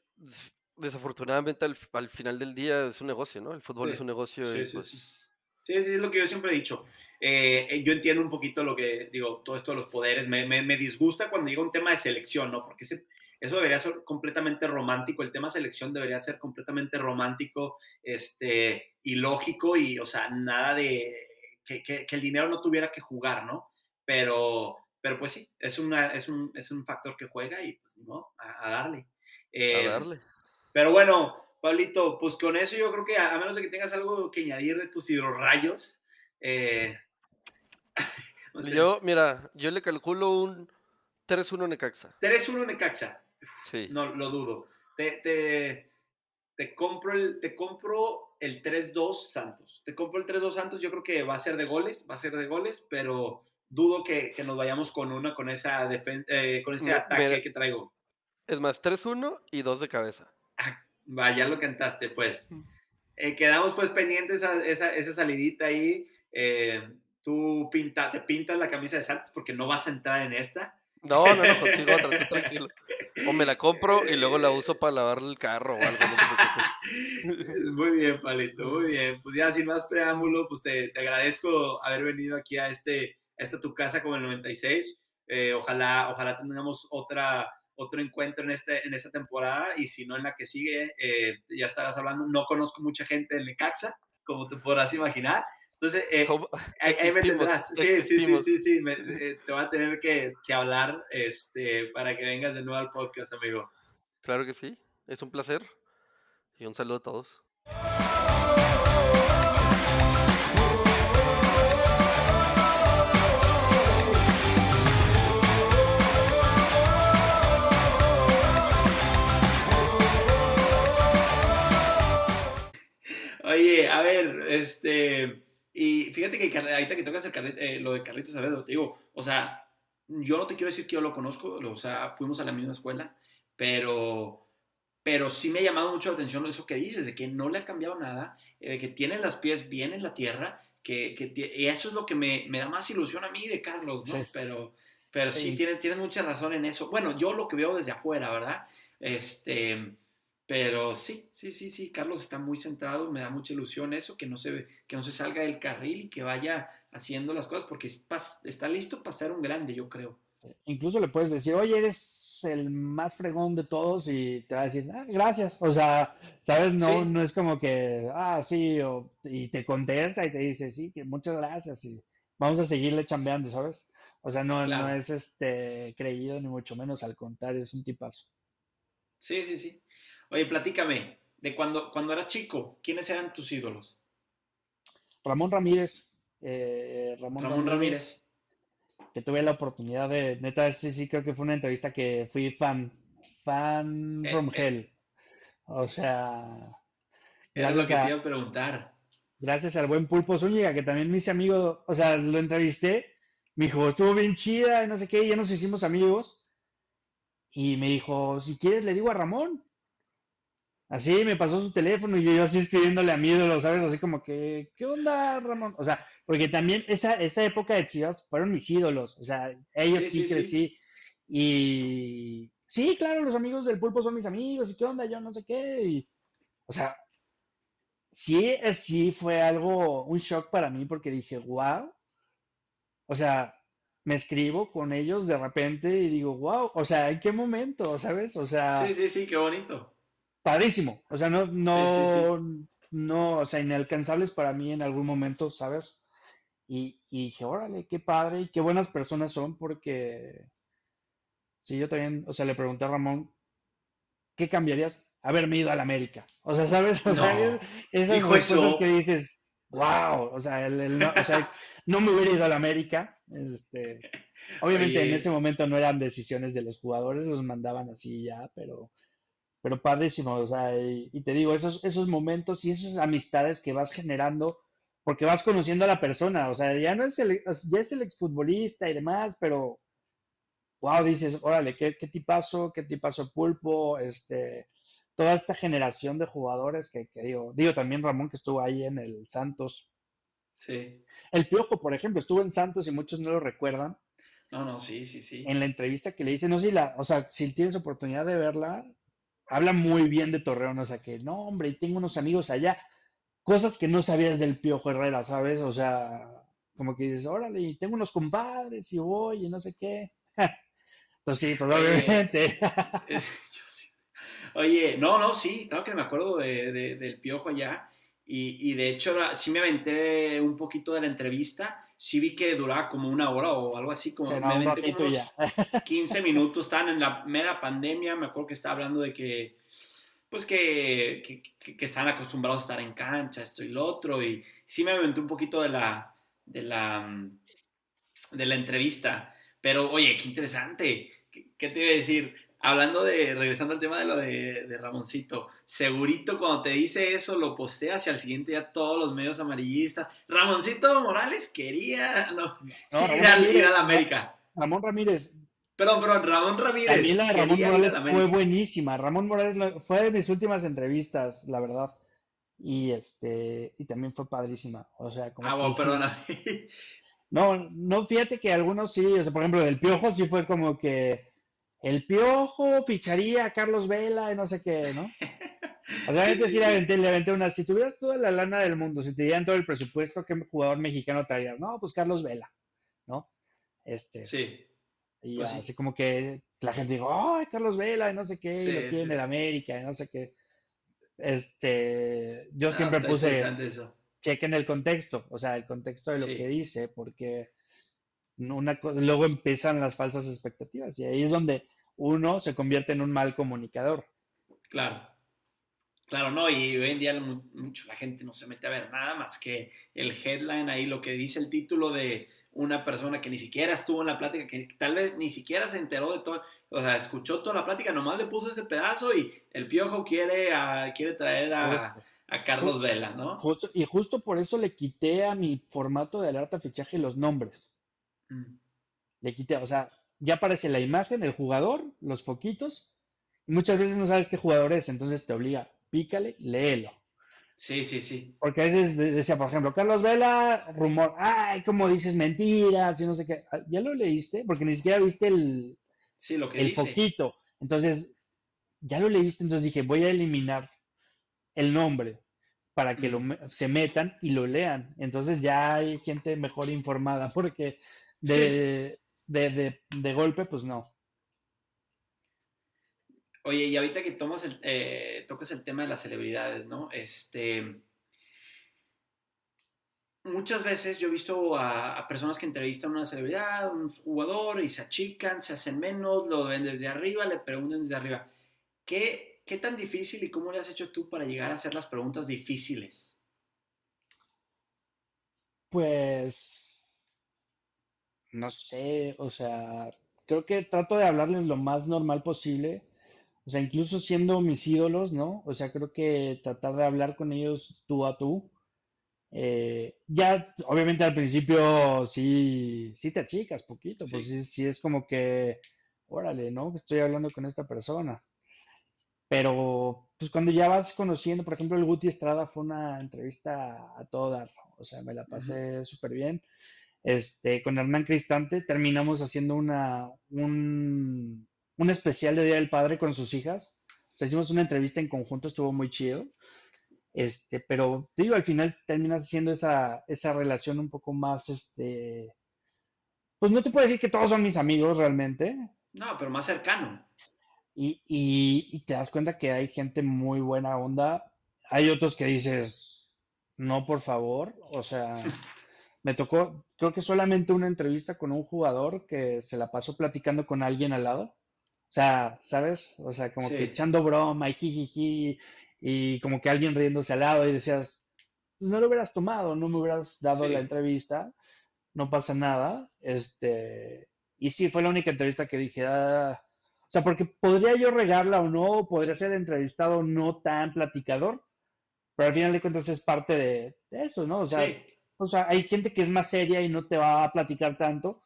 desafortunadamente al, al, final del día es un negocio, ¿no? El fútbol es un negocio sí, y pues... Sí, sí, es lo que yo siempre he dicho. Eh, eh, yo entiendo un poquito lo que digo, todo esto de los poderes. Me, me, me disgusta cuando llega un tema de selección, ¿no? Porque ese, eso debería ser completamente romántico, el tema selección debería ser completamente romántico este, y lógico y, o sea, nada de que, que, el dinero no tuviera que jugar, ¿no? Pero, pero pues sí, es, una, es, un, es un factor que juega y pues no, a, darle. a darle. Pero bueno, Pablito, pues con eso yo creo que a, menos de que tengas algo que añadir de tus hidrorrayos. Eh, yo, mira, yo le calculo un 3-1 Necaxa. 3-1 Necaxa. No lo dudo. Te, te, compro el, te compro el 3-2 Santos. Te compro el 3-2 Santos. Yo creo que va a ser de goles, va a ser de goles, pero dudo que, nos vayamos con una, con, esa eh, con ese ataque que traigo. Es más, 3-1 y 2 de cabeza. Ah, vaya, lo cantaste, pues. Eh, quedamos pues pendientes a esa, esa salidita ahí. Eh, tú pinta, te pintas la camisa de Santos porque no vas a entrar en esta. No, no, no consigo otra, tranquilo. O me la compro y luego la uso para lavar el carro o algo. muy bien, Palito, muy bien. Pues ya sin más preámbulo, pues te, te agradezco haber venido aquí a este, esta tu casa con el 96. Eh, ojalá, ojalá tengamos otra, otro encuentro en, este, en esta temporada y si no en la que sigue, eh, ya estarás hablando. No conozco mucha gente en Necaxa, como te podrás imaginar. Entonces, eh, ahí, me tendrás. Sí, sí, sí, sí, sí, te voy a tener que, que, hablar este, para que vengas de nuevo al podcast, amigo. Claro que sí, es un placer y un saludo a todos. Oye, a ver, este, y fíjate que ahorita que tocas el eh, lo de Carlitos Saavedra, te digo, o sea, yo no te quiero decir que yo lo conozco, o sea, fuimos a la misma escuela, pero, pero sí me ha llamado mucho la atención eso que dices, de que no le ha cambiado nada, eh, de que tiene los pies bien en la tierra, que, que y eso es lo que me, me, da más ilusión a mí de Carlos, ¿no? Pero, pero sí, sí tienes, tienes mucha razón en eso. Bueno, yo lo que veo desde afuera, ¿verdad? Este pero sí, sí, sí, sí, Carlos está muy centrado, me da mucha ilusión eso, que no se, que no se salga del carril y que vaya haciendo las cosas, porque está listo para ser un grande, yo creo. Incluso le puedes decir, oye, eres el más fregón de todos y te va a decir, ah, gracias. O sea, ¿sabes? No, no es como que, ah, sí, y te contesta y te dice, sí, que muchas gracias y vamos a seguirle chambeando, ¿sabes? O sea, no, no es este creído ni mucho menos, al contrario, es un tipazo. Sí, sí, sí. Oye, platícame, de cuando, cuando eras chico, ¿quiénes eran tus ídolos? Ramón Ramírez. Eh, Ramón, Ramírez, Que tuve la oportunidad de, neta, sí, sí, creo que fue una entrevista que fui fan, fan eh, from eh. hell. O sea... Era lo que te iba a preguntar. Gracias al buen Pulpo Zúñiga, que también me hice amigo, o sea, lo entrevisté, me dijo, estuvo bien chida, y no sé qué, y ya nos hicimos amigos. Y me dijo, si quieres le digo a Ramón. Así me pasó su teléfono y yo, así escribiéndole a mi ídolo, ¿sabes? Así como que, ¿qué onda, Ramón? O sea, porque también esa, esa época de Chivas fueron mis ídolos, o sea, ellos sí, crecí. Y sí, claro, los amigos del pulpo son mis amigos, y qué onda, yo no sé qué. Y, o sea, sí, sí fue algo, un shock para mí porque dije, wow. O sea, me escribo con ellos de repente y digo, wow, o sea, ¿en qué momento, sabes? O sea. Sí, sí, sí, qué bonito padrísimo. O sea, no, no, no, o sea, inalcanzables para mí en algún momento, ¿sabes? Y, y dije, órale, qué padre y qué buenas personas son porque, sí, yo también, o sea, le pregunté a Ramón, ¿qué cambiarías? Haberme ido a la América. O sea, ¿sabes? O sea, esas cosas que dices, wow, o sea, el, no, o sea, no me hubiera ido a la América. Este, obviamente en ese momento no eran decisiones de los jugadores, los mandaban así ya, pero pero padrísimo, o sea, y, te digo, esos, esos momentos y esas amistades que vas generando, porque vas conociendo a la persona, o sea, ya no es el, ya es el exfutbolista y demás, pero, wow, dices, órale, qué, qué tipazo, qué tipazo pulpo, este, toda esta generación de jugadores que, que digo, digo también Ramón que estuvo ahí en el Santos. Sí. El Piojo, por ejemplo, estuvo en Santos y muchos no lo recuerdan. No, no, sí, sí, sí. En la entrevista que le hice, no sé si la, o sea, si tienes oportunidad de verla, habla muy bien de Torreón, o sea que, no, hombre, y tengo unos amigos allá, cosas que no sabías del Piojo Herrera, ¿sabes? O sea, como que dices, órale, y tengo unos compadres y voy y no sé qué. Entonces sí, probablemente. Oye, no, no, sí, claro que me acuerdo de, del Piojo allá. Y, y, de hecho, sí me aventé un poquito de la entrevista sí vi que duraba como una hora o algo así, como, me aventé como unos 15 minutos, estaban en la mera pandemia, me acuerdo que estaba hablando de que, pues que, que, que, están acostumbrados a estar en cancha, esto y lo otro, y sí me aventé un poquito de la, de la, de la entrevista, pero oye, qué interesante, ¿qué, te iba a decir? Hablando de, regresando al tema de lo de, Ramoncito, segurito cuando te dice eso lo posteas y al siguiente día todos los medios amarillistas. Ramoncito Morales quería no, ir, a, la América. Ramón Ramírez. Perdón, perdón, Ramón Ramírez. También la de Ramón Morales fue buenísima. Ramón Morales fue de mis últimas entrevistas, la verdad. Y este, y también fue padrísima. O sea, como. Ah, bueno, perdona. No, no, fíjate que algunos sí, o sea, por ejemplo, del Piojo sí fue como que el Piojo ficharía a Carlos Vela y no sé qué, ¿no? O sea, sí, sí, le, aventé, le aventé una, si tuvieras toda la lana del mundo, si te dieran todo el presupuesto, ¿qué jugador mexicano te harías? No, pues Carlos Vela, ¿no? Este. Sí. Y pues así como que la gente dijo, ¡ay, Carlos Vela! Y no sé qué, y lo quieren de América, y no sé qué. Este, yo ah, siempre puse, chequen el contexto, o sea, el contexto de lo que dice, porque una luego empiezan las falsas expectativas y ahí es donde uno se convierte en un mal comunicador. Claro. Claro, no, y hoy en día mucho la gente no se mete a ver nada más que el headline ahí, lo que dice el título de una persona que ni siquiera estuvo en la plática, que tal vez ni siquiera se enteró de todo, o sea, escuchó toda la plática, nomás le puso ese pedazo y el piojo quiere, a, quiere traer a, Carlos Vela, ¿no? y justo por eso le quité a mi formato de alerta fichaje los nombres. Mm. Le quité, o sea, ya aparece la imagen, el jugador, los foquitos, y muchas veces no sabes qué jugador es, entonces te obliga, pícale, léelo. Sí, sí, sí. Porque a veces decía, por ejemplo, Carlos Vela, rumor, ay, ¿cómo dices mentiras? Y no sé qué. Ah, ¿Ya lo leíste? Porque ni siquiera viste el, sí, lo que el foquito. Entonces, ya lo leíste, entonces dije, voy a eliminar el nombre para que lo, se metan y lo lean. Entonces ya hay gente mejor informada, porque de, de, de, golpe, pues no. Oye, y ahorita que tomas el, eh, tocas el tema de las celebridades, ¿no? Este, muchas veces yo he visto a, personas que entrevistan a una celebridad, un jugador, y se achican, se hacen menos, lo ven desde arriba, le preguntan desde arriba. ¿Qué, ¿Qué tan difícil y cómo le has hecho tú para llegar a hacer las preguntas difíciles? Pues no sé, o sea, creo que trato de hablarles lo más normal posible, o sea, incluso siendo mis ídolos, ¿no? O sea, creo que tratar de hablar con ellos tú a tú. Eh, ya, obviamente al principio sí, sí te achicas poquito, pues sí, sí es como que, órale, ¿no? Estoy hablando con esta persona. Pero, pues cuando ya vas conociendo, por ejemplo, el Guti Estrada fue una entrevista a todo dar, o sea, me la pasé súper bien este, con Hernán Cristante terminamos haciendo una, un, especial de Día del Padre con sus hijas. hicimos una entrevista en conjunto, estuvo muy chido. Este, pero digo, al final terminas haciendo esa, esa relación un poco más, este, pues no te puedo decir que todos son mis amigos realmente. No, pero más cercano. Y, y te das cuenta que hay gente muy buena onda. Hay otros que dices, no, por favor, o sea, me tocó, creo que solamente una entrevista con un jugador que se la pasó platicando con alguien al lado. O sea, ¿sabes? O sea, como que echando broma y jijiji, y como que alguien riéndose al lado y decías, pues no lo hubieras tomado, no me hubieras dado la entrevista, no pasa nada. Este, y sí, fue la única entrevista que dije, ah, o sea, porque podría yo regarla o no, podría ser entrevistado no tan platicador, pero al final de cuentas es parte de, eso, ¿no? O sea, o sea, hay gente que es más seria y no te va a platicar tanto,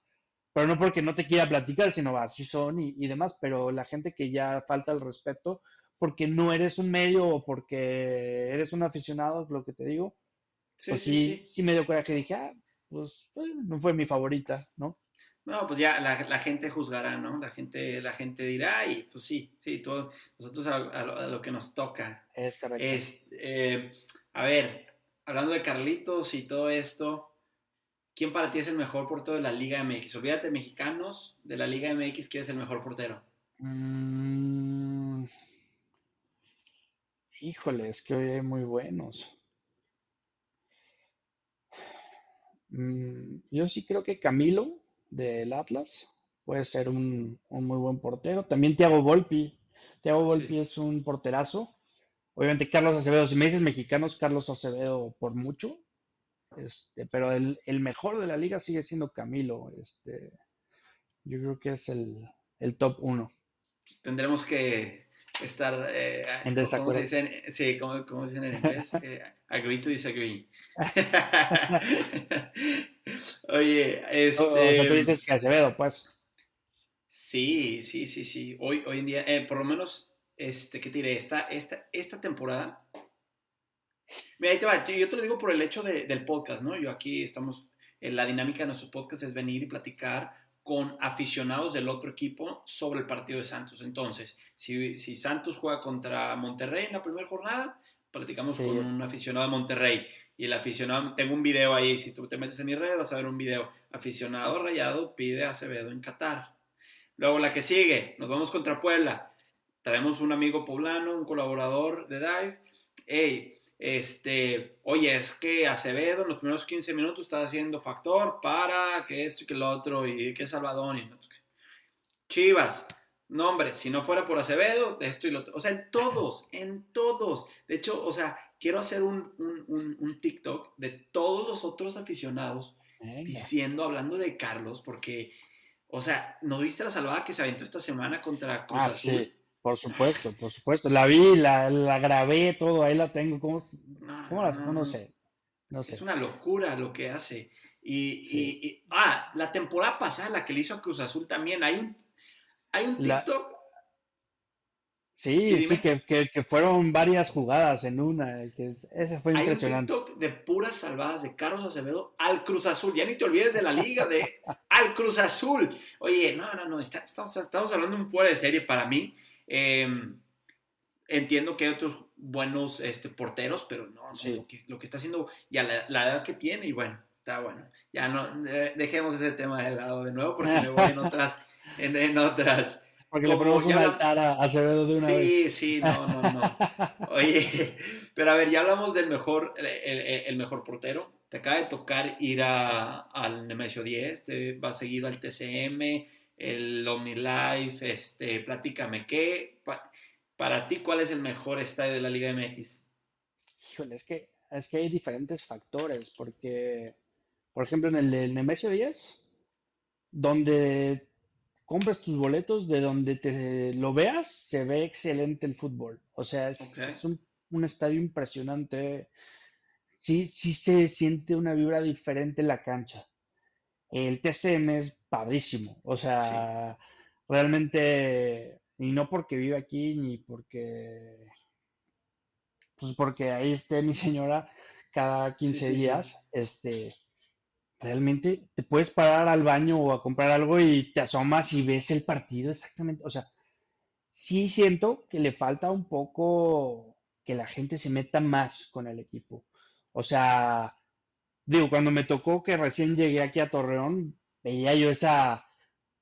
pero no porque no te quiera platicar, sino así son y, demás, pero la gente que ya falta el respeto porque no eres un medio o porque eres un aficionado, lo que te digo, sí, pues sí, sí, me dio coraje, dije, ah, pues no fue mi favorita, ¿no? No, pues ya la, gente juzgará, ¿no? La gente, la gente dirá, y pues sí, sí, todo, nosotros a, lo, que nos toca. Es. Es, eh, a ver, hablando de Carlitos y todo esto, ¿quién para ti es el mejor portero de la Liga MX? Olvídate, mexicanos, de la Liga MX, ¿quién es el mejor portero? Mm. Híjole, es que hoy hay muy buenos. Mm, yo sí creo que Camilo del Atlas puede ser un, muy buen portero. También Thiago Volpi. Thiago Volpi es un porterazo. Obviamente Carlos Acevedo, si me dices mexicanos, Carlos Acevedo por mucho, este, pero el, mejor de la liga sigue siendo Camilo. Este, yo creo que es el, top uno. Tendremos que estar eh, en desacuerdo. sí, como, dicen en inglés, eh, agree to disagree. Oye, este. O, sea, tú dices que Acevedo, pues. Sí, sí, sí, sí. Hoy, hoy en día, eh, por lo menos este, ¿qué te diré? Esta, esta, esta temporada. Mira, ahí te va. Yo te lo digo por el hecho del podcast, ¿no? Yo aquí estamos eh, la dinámica de nuestros podcasts es venir y platicar con aficionados del otro equipo sobre el partido de Santos. Entonces, si, si Santos juega contra Monterrey en la primera jornada, platicamos con un aficionado de Monterrey y el aficionado, tengo un video ahí, si tú te metes en mi red vas a ver un video, aficionado rayado pide a Acevedo en Qatar. Luego la que sigue, nos vamos contra Puebla, traemos un amigo poblano, un colaborador de Dive, hey, este, oye, es que Acevedo en los primeros 15 minutos está haciendo factor para que esto y que lo otro y que Salvador y Chivas, no, hombre, si no fuera por Acevedo, esto y lo otro. O sea, en todos, en todos. De hecho, o sea, quiero hacer un, un, TikTok de todos los otros aficionados diciendo, hablando de Carlos, porque, o sea, ¿no viste la salvada que se aventó esta semana contra Cruz ah, Sí. Por supuesto, por supuesto. La vi, la, la grabé, todo, ahí la tengo. ¿Cómo, cómo la, no, sé, no sé. Es una locura lo que hace. Y, y, ah, la temporada pasada, la que le hizo a Cruz Azul también, hay un, hay un TikTok. Sí, sí, que, que, fueron varias jugadas en una. Que ese fue impresionante. Hay un TikTok de puras salvadas de Carlos Acevedo al Cruz Azul. Ya ni te olvides de la liga, de al Cruz Azul. Oye, no, no, no, estamos, estamos hablando de un fuera de serie para mí. Em, entiendo que hay otros buenos este, porteros, pero no, lo, que, está haciendo ya la, edad que tiene y bueno, está bueno. Ya no, dejemos ese tema de lado de nuevo porque me voy en otras, en, otras. Porque le ponemos un altar a Acevedo de una sí, vez. Sí, sí, no, no, no. Oye, pero a ver, ya hablamos del mejor, el, mejor portero. Te acaba de tocar ir a, al Nemesio 10, te va seguido al TCM, el OmniLife, este, platícame, ¿qué, para ti, cuál es el mejor estadio de la Liga MX? Híjole, es que, es que hay diferentes factores, porque, por ejemplo, en el del Nemesio 10, donde compras tus boletos, de donde te lo veas, se ve excelente el fútbol. O sea, es, un, un, estadio impresionante. Sí, sí se siente una vibra diferente en la cancha. El TCM es padrísimo. O sea, realmente, y no porque vive aquí, ni porque, pues porque ahí esté mi señora cada 15 días, este, realmente te puedes parar al baño o a comprar algo y te asomas y ves el partido exactamente. O sea, sí siento que le falta un poco que la gente se meta más con el equipo. O sea, digo, cuando me tocó que recién llegué aquí a Torreón, veía yo esa,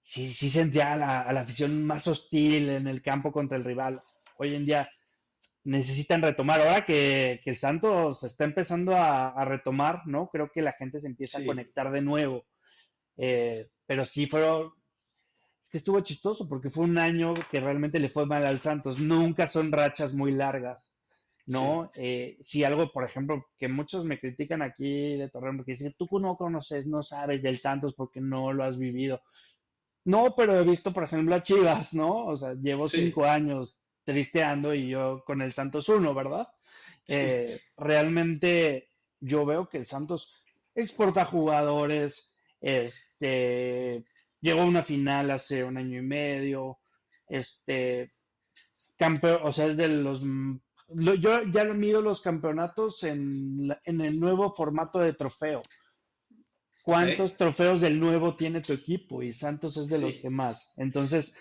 sí, sí sentía a la, afición más hostil en el campo contra el rival. Hoy en día necesitan retomar. Ahora que, el Santos está empezando a, retomar, ¿no? Creo que la gente se empieza a conectar de nuevo. Eh, pero sí fueron, es que estuvo chistoso porque fue un año que realmente le fue mal al Santos. Nunca son rachas muy largas. ¿No? Eh, si algo, por ejemplo, que muchos me critican aquí de Torreón, porque dicen, tú no conoces, no sabes del Santos porque no lo has vivido. No, pero he visto, por ejemplo, a Chivas, ¿no? O sea, llevo cinco años tristeando y yo con el Santos uno, ¿verdad? Eh, realmente yo veo que el Santos exporta jugadores, este, llegó a una final hace un año y medio, este, campeón, o sea, es de los yo ya lo mido los campeonatos en, el nuevo formato de trofeo. ¿Cuántos trofeos del nuevo tiene tu equipo? Y Santos es de los que más. Entonces,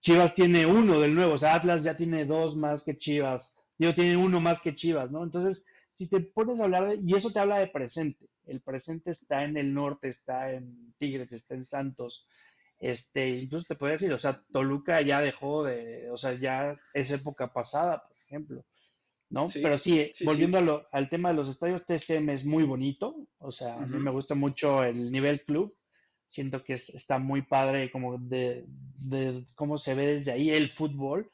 Chivas tiene uno del nuevo. O sea, Atlas ya tiene dos más que Chivas. Digo, tiene uno más que Chivas, ¿no? Entonces, si te pones a hablar de, y eso te habla de presente. El presente está en el norte, está en Tigres, está en Santos. Este, incluso te podría decir, o sea, Toluca ya dejó de, o sea, ya es época pasada, por ejemplo. ¿No? Pero sí, volviendo al tema de los estadios, TCM es muy bonito, o sea, a mí me gusta mucho el nivel club, siento que está muy padre como de, cómo se ve desde ahí el fútbol.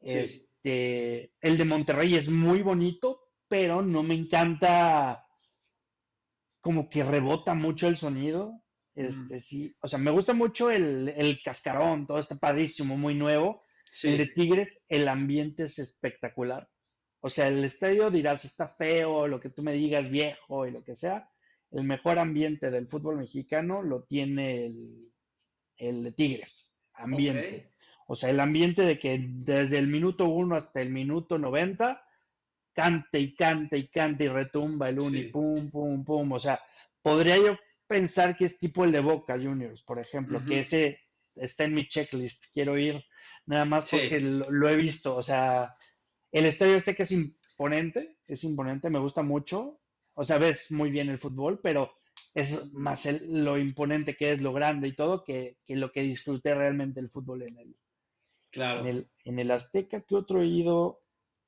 Este, el de Monterrey es muy bonito, pero no me encanta como que rebota mucho el sonido. Este, sí, o sea, me gusta mucho el, el cascarón, todo está padrísimo, muy nuevo. El de Tigres, el ambiente es espectacular. O sea, el estadio dirás está feo, lo que tú me digas viejo y lo que sea. El mejor ambiente del fútbol mexicano lo tiene el, el de Tigres. Ambiente. O sea, el ambiente de que desde el minuto uno hasta el minuto 90 cante y cante y cante y retumba el uni, pum, pum, pum. O sea, podría yo pensar que es tipo el de Boca Juniors, por ejemplo, que ese está en mi checklist, quiero ir nada más porque lo, he visto, o sea, el estadio este que es imponente, es imponente, me gusta mucho, o sea, ves muy bien el fútbol, pero es más lo imponente que es, lo grande y todo, que, lo que disfruté realmente el fútbol en el, claro. en el, en el Azteca. ¿Qué otro he ido?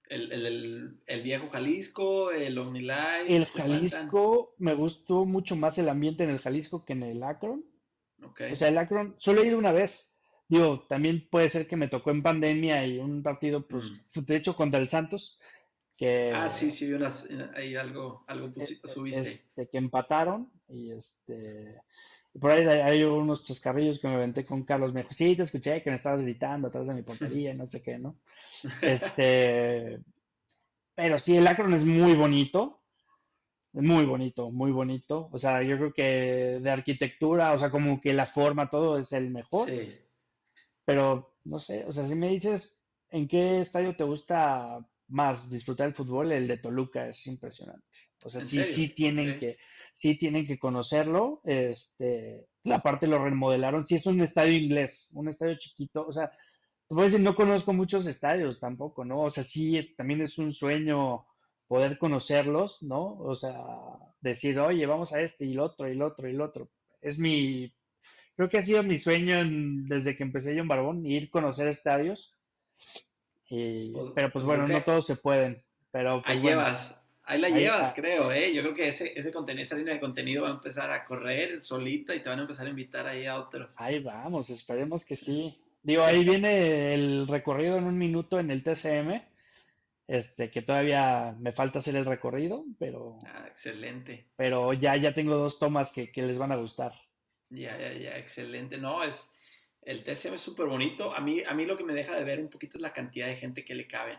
El, viejo Jalisco, el OmniLife. El Jalisco, me gustó mucho más el ambiente en el Jalisco que en el Akron. O sea, el Akron, solo he ido una vez. Digo, también puede ser que me tocó en pandemia y un partido, pues, mm. de hecho, contra el Santos, que... Ah, sí, sí, unas, ahí algo, algo e, e, subiste. Este, que empataron y este... Por ahí hay unos chascarrillos que me aventé con Carlos. Me dijo, sí, te escuché que me estabas gritando atrás de mi portería, no sé qué, ¿no? Este... Pero sí, el Akron es muy bonito. Muy bonito, muy bonito. O sea, yo creo que de arquitectura, o sea, como que la forma, todo es el mejor. Sí. Pero, no sé, o sea, si me dices en qué estadio te gusta más disfrutar el fútbol, el de Toluca es impresionante. O sea, sí, sí tienen que, sí tienen que conocerlo. Este, la parte lo remodelaron. Sí es un estadio inglés, un estadio chiquito. O sea, te puedo decir, no conozco muchos estadios tampoco, ¿no? O sea, sí, también es un sueño poder conocerlos, ¿no? O sea, decir, oye, vamos a este y el otro y el otro y el otro. Es mi, creo que ha sido mi sueño desde que empecé yo en Barbón, ir a conocer estadios pues, pero pues, pues bueno, no todos se pueden. Pero pues, ahí llevas, ahí la llevas, creo, ¿eh? Yo creo que ese, ese contenido, esa línea de contenido va a empezar a correr solita y te van a empezar a invitar ahí a otros. Ahí vamos, esperemos que sí. Digo, ahí viene el recorrido en un minuto en el TCM. Este, que todavía me falta hacer el recorrido, pero. Ah, excelente. Pero ya, ya tengo dos tomas que, que les van a gustar. Ya, ya, ya, excelente. No, es, el TCM es súper bonito. A mí, a mí lo que me deja de ver un poquito es la cantidad de gente que le caben.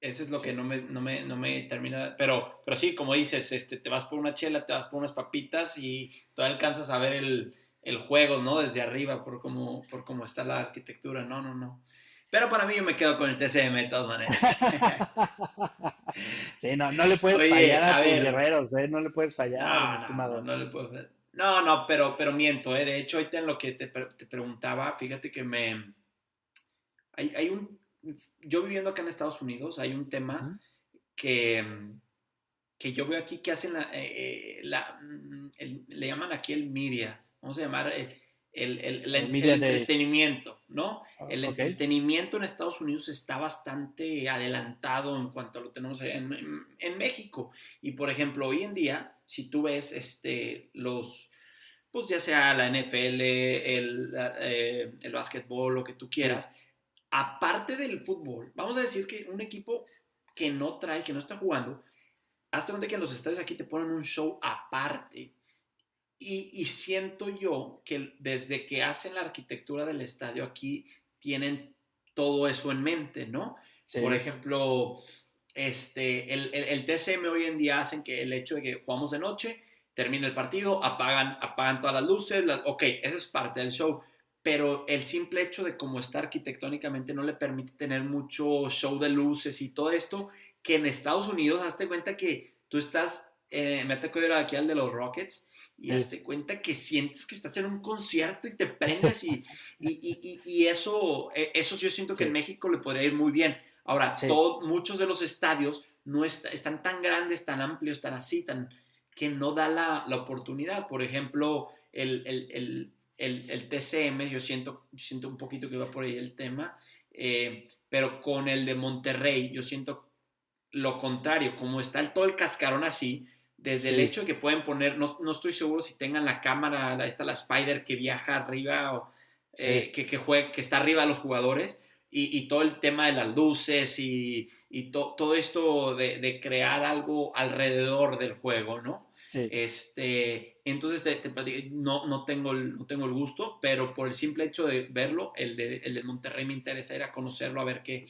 Eso es lo que no me, no me, no me termina. Pero, pero sí, como dices, este, te vas por una chela, te vas por unas papitas y todavía alcanzas a ver el, el juego, ¿no? Desde arriba, por cómo, por cómo está la arquitectura. No, no, no. Pero para mí yo me quedo con el TCM de todas maneras. sí, no, no le puedes fallar a, tus guerreros, ¿eh? No le puedes fallar, estimado. No, no, le puedes fallar. No, no, pero, pero miento, ¿eh? De hecho, ahorita en lo que te, te preguntaba, fíjate que me... Hay, hay, un... Yo viviendo acá en Estados Unidos, hay un tema que, que yo veo aquí que hacen la... Eh, la mm, le llaman aquí el media, vamos a llamar el, el, el, entretenimiento, ¿no? Ah, el entretenimiento en Estados Unidos está bastante adelantado en cuanto a lo tenemos en, en, México. Y por ejemplo, hoy en día, si tú ves este, los, pues ya sea la NFL, el, eh, el básquetbol, lo que tú quieras, aparte del fútbol, vamos a decir que un equipo que no trae, que no está jugando, hasta donde que en los estadios aquí te ponen un show aparte. Y, siento yo que desde que hacen la arquitectura del estadio aquí tienen todo eso en mente, ¿no? Por ejemplo, este, el, el, TCM hoy en día hacen que el hecho de que jugamos de noche, termina el partido, apagan, apagan todas las luces, ok, esa es parte del show, pero el simple hecho de cómo está arquitectónicamente no le permite tener mucho show de luces y todo esto, que en Estados Unidos, hazte cuenta que tú estás, eh, me tocado ir aquí al de los Rockets, y hazte cuenta que sientes que estás en un concierto y te prendes y, y, y, eso, e, eso yo siento que en México le podría ir muy bien. Ahora, muchos de los estadios no están tan grandes, tan amplios, tan así, tan que no da la, la oportunidad. Por ejemplo, el, el, el, el, TCM, yo siento, siento un poquito que va por ahí el tema, eh, pero con el de Monterrey, yo siento lo contrario, como está el, todo el cascarón así, desde el hecho de que pueden poner, no, no, estoy seguro si tengan la cámara, esta la Spider que viaja arriba o eh, que, que, que está arriba de los jugadores y, y, todo el tema de las luces y, y todo esto de, de, crear algo alrededor del juego, ¿no? Este, entonces te, no, no, tengo el, no tengo el gusto, pero por el simple hecho de verlo, el de, el de Monterrey me interesa ir a conocerlo, a ver qué,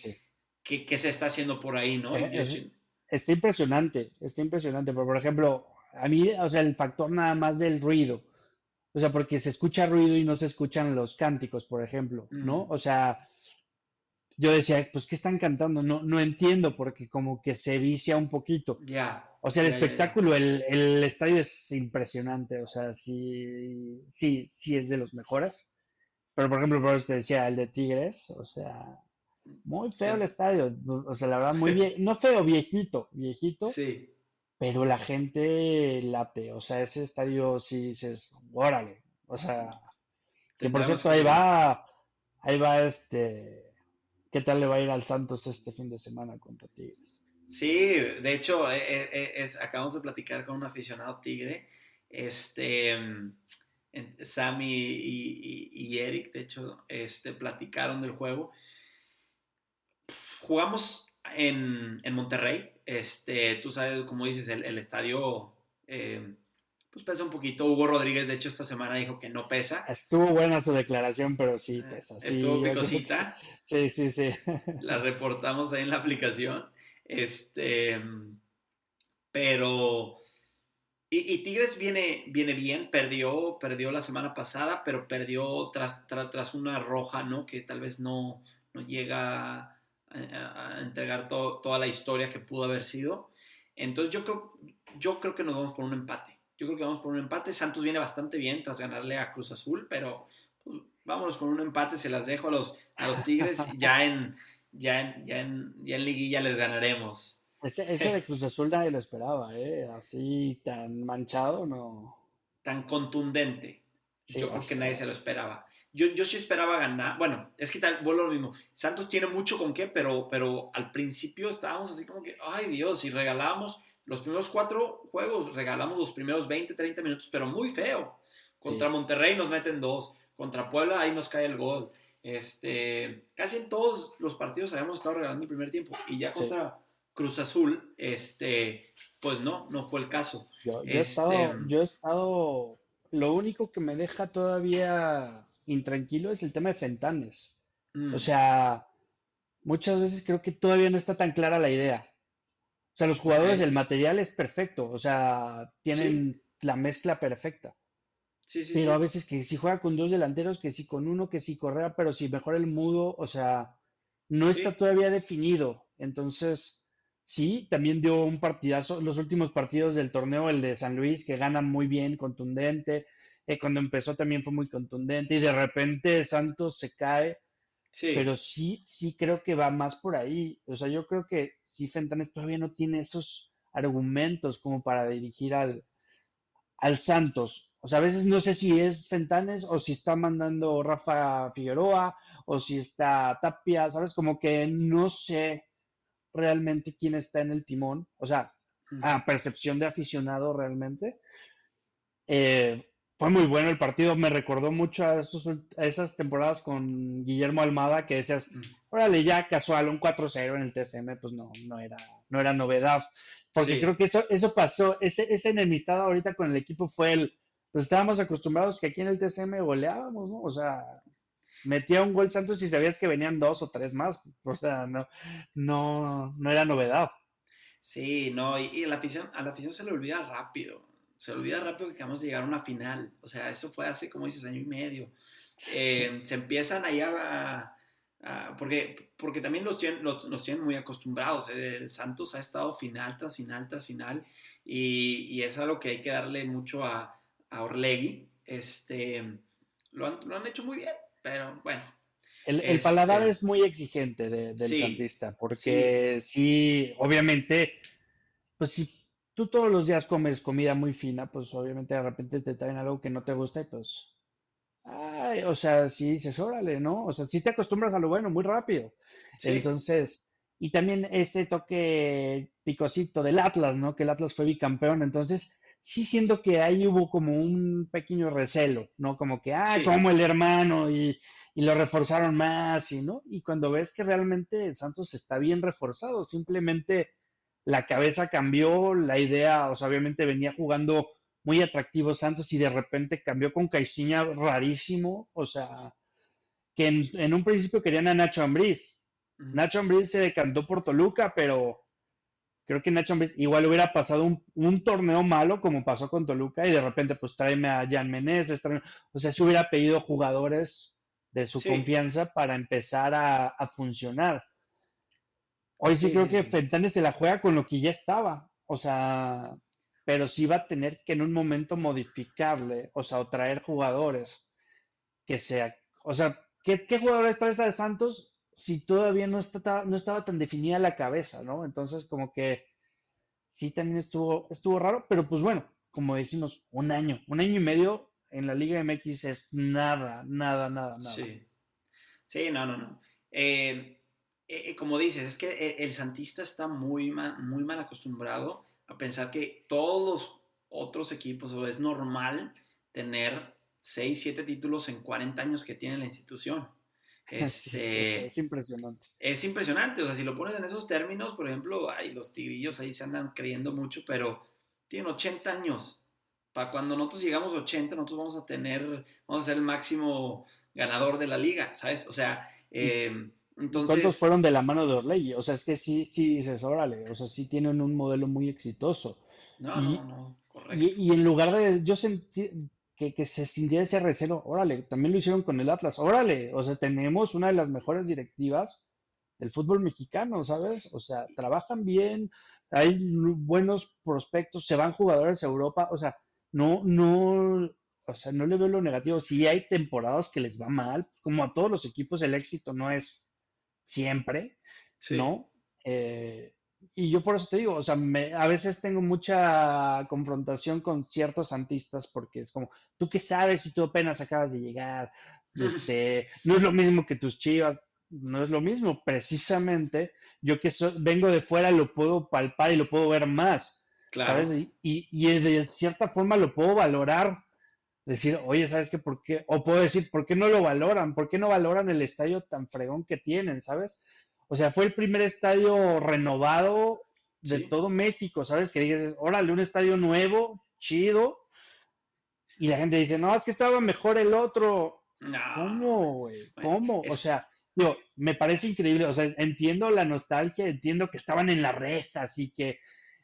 qué, qué, se está haciendo por ahí, ¿no? Eh, está impresionante, está impresionante. Pero, por ejemplo, a mí, o sea, el factor nada más del ruido. O sea, porque se escucha ruido y no se escuchan los cánticos, por ejemplo, ¿no? O sea, yo decía, pues, ¿qué están cantando? No, no entiendo, porque como que se vicia un poquito. Ya. O sea, el espectáculo, El, el, estadio es impresionante, o sea, sí, sí, sí es de los mejores. Pero, por ejemplo, por eso te decía, el de Tigres, o sea, muy feo el estadio, o sea, la verdad, muy bien, no feo, viejito, viejito. Sí. Pero la gente late, o sea, ese estadio sí dices, órale, o sea, que por cierto, ahí va, ahí va este, ¿qué tal le va a ir al Santos este fin de semana contra Tigres? Sí, de hecho, eh, eh, eh, es, acabamos de platicar con un aficionado tigre, este, Sammy y, Eric, de hecho, este, platicaron del juego. Jugamos en, Monterrey, este, tú sabes, como dices, el, estadio pues pesa un poquito. Hugo Rodríguez, de hecho, esta semana dijo que no pesa. Estuvo buena su declaración, pero sí pesa. Estuvo picosita. Sí, sí, sí. La reportamos ahí en la aplicación. Este, pero... Y, Tigres viene, viene bien, perdió, perdió la semana pasada, pero perdió tras, tras, una roja, ¿no? Que tal vez no, no llega a, entregar toda la historia que pudo haber sido. Entonces yo creo, yo creo que nos vamos por un empate. Yo creo que vamos por un empate. Santos viene bastante bien tras ganarle a Cruz Azul, pero pues, vámonos con un empate. Se las dejo a los, a los Tigres ya en, ya en, ya en, ya en liguilla les ganaremos. Ese, de Cruz Azul nadie lo esperaba, ¿eh? Así tan manchado, no. Tan contundente. yo creo que nadie se lo esperaba. Yo, yo sí esperaba ganar. Bueno, es que tal, vuelvo lo mismo. Santos tiene mucho con qué, pero, pero al principio estábamos así como que, ay Dios, si regalamos los primeros cuatro juegos, regalamos los primeros 20, 30 minutos, pero muy feo. Contra Monterrey nos meten dos. Contra Puebla ahí nos cae el gol. Este, casi en todos los partidos habíamos estado regalando el primer tiempo y ya contra Cruz Azul, este, pues no, no fue el caso. Yo, he estado, este, yo he estado, lo único que me deja todavía intranquilo es el tema de Fentanes. Mm. O sea, muchas veces creo que todavía no está tan clara la idea. O sea, los jugadores, el material es perfecto, o sea, tienen la mezcla perfecta pero a veces que si juega con dos delanteros, que si con uno, que si Correa, pero si mejor el mudo, o sea, no está todavía definido. Entonces, sí, también dio un partidazo. Los últimos partidos del torneo, el de San Luis, que gana muy bien, contundente. Eh, cuando empezó también fue muy contundente y de repente Santos se cae. Sí. Pero sí, sí creo que va más por ahí. O sea, yo creo que sí Fentanes todavía no tiene esos argumentos como para dirigir al, al Santos. O sea, a veces no sé si es Fentanes o si está mandando Rafa Figueroa o si está Tapia, ¿sabes? Como que no sé realmente quién está en el timón. O sea, a percepción de aficionado realmente. Eh, fue muy bueno el partido, me recordó mucho a, esas temporadas con Guillermo Almada que decías, órale, ya casual, un 4-0 en el TSM, pues no, no era, no era novedad. Porque creo que eso, eso pasó, ese, esa enemistad ahorita con el equipo fue el, pues estábamos acostumbrados que aquí en el TCM goleábamos, ¿no? O sea, metía un gol Santos y sabías que venían dos o tres más, o sea, no, no, no era novedad. Sí, no, y, a, la afición, a la afición se le olvida rápido, se le olvida rápido que acabamos de llegar a una final, o sea, eso fue hace, como dices, año y medio. Eh, se empiezan ahí a, porque, porque también los tienen, los, tienen muy acostumbrados. ¿eh? El Santos ha estado final tras final tras final y, y es algo que hay que darle mucho a, a Orlegui. Este, lo han, hecho muy bien, pero bueno. El, el paladar este es muy exigente de, del porque sí. obviamente, pues si tú todos los días comes comida muy fina, pues obviamente de repente te traen algo que no te gusta y pues, ay, o sea, sí dices, órale, ¿no? O sea, si te acostumbras a lo bueno muy rápido. Entonces, y también ese toque picosito del Atlas, ¿no? Que el Atlas fue bicampeón, entonces sí siento que ahí hubo como un pequeño recelo, ¿no? Como que, ah, como el hermano y, lo reforzaron más, y no. Y cuando ves que realmente Santos está bien reforzado, simplemente la cabeza cambió, la idea, o sea, obviamente venía jugando muy atractivo Santos y de repente cambió con Caixinha rarísimo, o sea, que en, un principio querían a Nacho Ambriz. Nacho Ambriz se decantó por Toluca, pero creo que Nacho igual hubiera pasado un, torneo malo como pasó con Toluca y de repente pues tráeme a Jan Meneses, o sea, se hubiera pedido jugadores de su confianza para empezar a, funcionar. Hoy sí, creo que Fentanes se la juega con lo que ya estaba. o sea, pero sí va a tener que en un momento modificarle, o sea, o traer jugadores que sea, o sea, ¿qué, qué jugadores traes de Santos si todavía no, está, no estaba tan definida la cabeza, ¿no? Entonces, como que sí también estuvo, estuvo raro, pero pues bueno, como decimos, un año, un año y medio en la Liga MX es nada, nada, nada, nada. Sí, sí, no, no, no. Eh, eh, como dices, es que el, Santista está muy muy mal acostumbrado a pensar que todos los otros equipos, o es normal tener 6, 7 títulos en 40 años que tiene la institución. Este, es impresionante. Es impresionante, o sea, si lo pones en esos términos, por ejemplo, ay, los tigrillos ahí se andan creyendo mucho, pero tienen 80 años. Para cuando nosotros llegamos a 80, nosotros vamos a tener, vamos a ser el máximo ganador de la liga, ¿sabes? O sea, eh, ¿Cuántos fueron de la mano de Orley? O sea, es que sí, sí dices, órale, o sea, sí tienen un modelo muy exitoso. No, no, no, correcto. Y, en lugar de, yo sentí que, que se sintiera ese recelo, órale, también lo hicieron con el Atlas, órale, o sea, tenemos una de las mejores directivas del fútbol mexicano, ¿sabes? O sea, trabajan bien, hay buenos prospectos, se van jugadores a Europa, o sea, no, no, o sea, no le veo lo negativo. Sí hay temporadas que les va mal, como a todos los equipos el éxito no es siempre, ¿no? Eh, y yo por eso te digo, o sea, a veces tengo mucha confrontación con ciertos santistas porque es como, tú qué sabes si tú apenas acabas de llegar, este, no es lo mismo que tus chivas, no es lo mismo, precisamente yo que vengo de fuera lo puedo palpar y lo puedo ver más, claro. Y, y, de cierta forma lo puedo valorar decir, oye, ¿sabes qué? ¿Por qué? O puedo decir, ¿por qué no lo valoran? ¿Por qué no valoran el estadio tan fregón que tienen, ¿sabes? O sea, fue el primer estadio renovado de todo México, ¿sabes? Que dices, órale, un estadio nuevo, chido. Y la gente dice, no, es que estaba mejor el otro. No. ¿Cómo, güey? ¿Cómo? O sea, yo, me parece increíble. O sea, entiendo la nostalgia, entiendo que estaban en las rejas y que,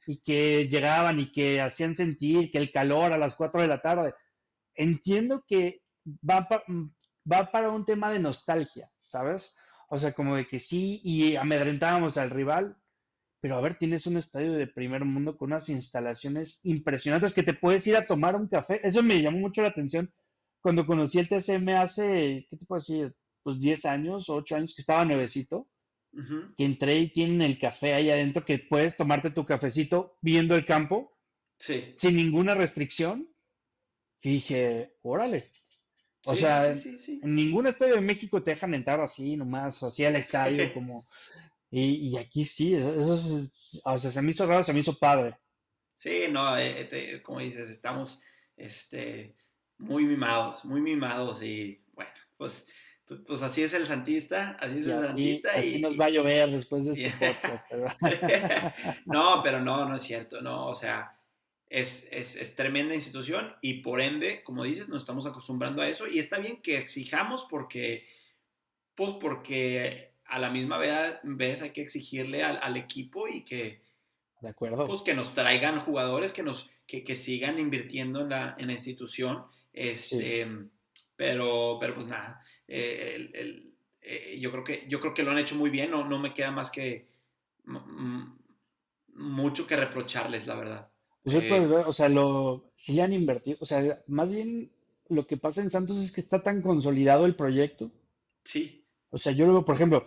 y que llegaban y que hacían sentir que el calor a las 4 de la tarde entiendo que va, va para un tema de nostalgia, ¿sabes? O sea, como de que sí, y amedrentábamos al rival, pero a ver, tienes un estadio de primer mundo con unas instalaciones impresionantes que te puedes ir a tomar un café. Eso me llamó mucho la atención cuando conocí el TCM hace, ¿qué te puedo decir? Pues 10 años, 8 años, que estaba nuevecito, que entré y tienen el café ahí adentro, que puedes tomarte tu cafecito viendo el campo, sí. sin ninguna restricción. Y dije, órale. O sea, en ningún estadio de México te dejan entrar así nomás, así al estadio como... Y, aquí sí, eso, es, o sea, se me hizo raro, se me hizo padre. Sí, no, eh, como dices, estamos este, muy mimados, muy mimados y bueno, pues, pues, pues así es el Santista, así es el Santista. Y, así nos va a llover después de este podcast. Pero... no, pero no, no es cierto, no, o sea, es, es, tremenda institución y por ende, como dices, nos estamos acostumbrando a eso y está bien que exijamos porque, pues porque a la misma vez, hay que exigirle al, equipo y que, de acuerdo. Pues que nos traigan jugadores que nos que, que sigan invirtiendo en la, en la institución. Este, pero, pero pues nada, eh, el, eh, yo, creo que, yo creo que lo han hecho muy bien, no, no me queda más que mucho que reprocharles, la verdad. Pues o sea, lo, sí le han invertido, o sea, más bien lo que pasa en Santos es que está tan consolidado el proyecto. Sí. O sea, yo luego, por ejemplo,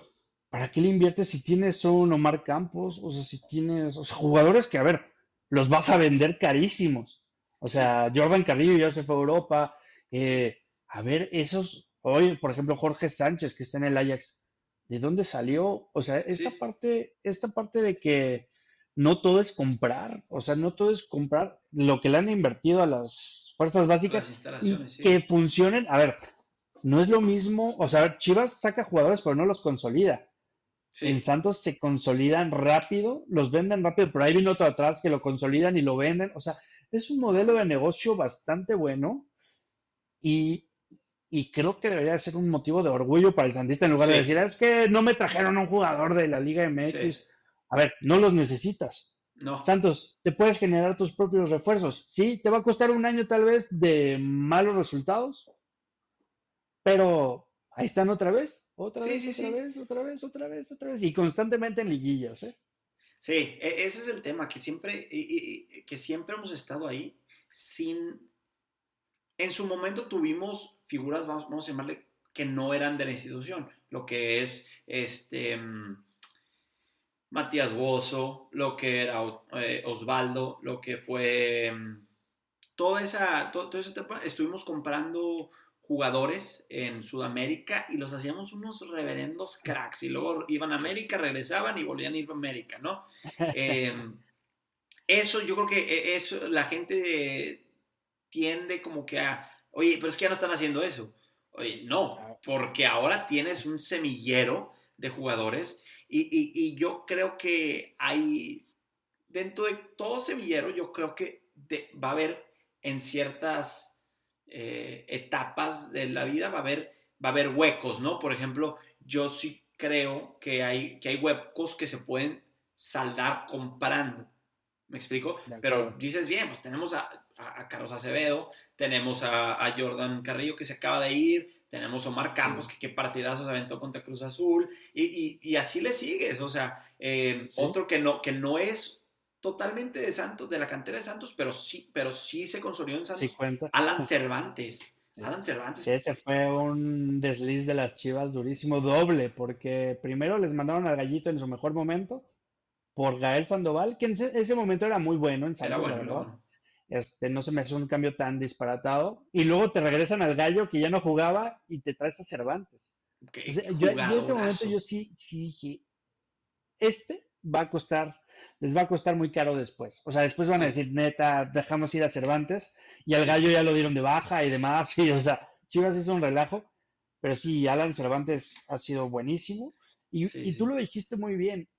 ¿para qué le inviertes si tienes un Omar Campos? O sea, si tienes, o sea, jugadores que, a ver, los vas a vender carísimos. O sea, Jordan Carrillo ya se fue a Europa. Eh, a ver, esos, hoy, por ejemplo, Jorge Sánchez, que está en el Ajax, ¿de dónde salió? O sea, esta parte, esta parte de que no todo es comprar, o sea, no todo es comprar lo que le han invertido a las fuerzas básicas y que funcionen. A ver, no es lo mismo, o sea, Chivas saca jugadores pero no los consolida. En Santos se consolidan rápido, los venden rápido, pero ahí viene otro atrás que lo consolidan y lo venden. O sea, es un modelo de negocio bastante bueno y, y creo que debería ser un motivo de orgullo para el Santista en lugar de decir, es que no me trajeron a un jugador de la Liga MX. A ver, no los necesitas. No. Santos, te puedes generar tus propios refuerzos. Sí, te va a costar un año tal vez de malos resultados, pero ahí están otra vez, otra vez, otra vez, otra vez, otra vez, otra vez, y constantemente en liguillas, ¿eh? Sí, e, ese es el tema, que siempre, que siempre hemos estado ahí sin... En su momento tuvimos figuras, vamos, a llamarle, que no eran de la institución, lo que es este... Mm, Matías Bozo, lo que era eh, Osvaldo, lo que fue mm, toda esa, todo, todo ese tema, estuvimos comprando jugadores en Sudamérica y los hacíamos unos reverendos cracks y luego iban a América, regresaban y volvían a ir a América, ¿no? Em, eso yo creo que e, eso la gente tiende como que a, oye, pero es que ya no están haciendo eso. Oye, no, porque ahora tienes un semillero de jugadores y, yo creo que hay, dentro de todo semillero, yo creo que va a haber en ciertas eh, etapas de la vida va a haber, va a haber huecos, ¿no? Por ejemplo, yo sí creo que hay, que hay huecos que se pueden saldar comprando. ¿Me explico? Pero dices bien, pues tenemos a, Carlos Acevedo, tenemos a, Jordan Carrillo que se acaba de ir, tenemos Omar Campos que qué partidazo se aventó contra Cruz Azul, y, así le sigues. O sea, eh, otro que no, que no es totalmente de Santos, de la cantera de Santos, pero sí, pero sí se consolidó en Santos. Alan Cervantes. Alan Cervantes. Ese fue un desliz de las Chivas durísimo, doble, porque primero les mandaron al gallito en su mejor momento por Gael Sandoval, que en ese, momento era muy bueno en Santos, verdad. Este, no se me hace un cambio tan disparatado. Y luego te regresan al gallo que ya no jugaba y te traes a Cervantes. yo, en ese momento yo sí, sí dije, este va a costar les va a costar muy caro después. O sea, después van a decir, neta, dejamos ir a Cervantes y al gallo ya lo dieron de baja y demás. Y, o sea, Chivas es un relajo, pero sí, Alan Cervantes ha sido buenísimo. Y, tú lo dijiste muy bien.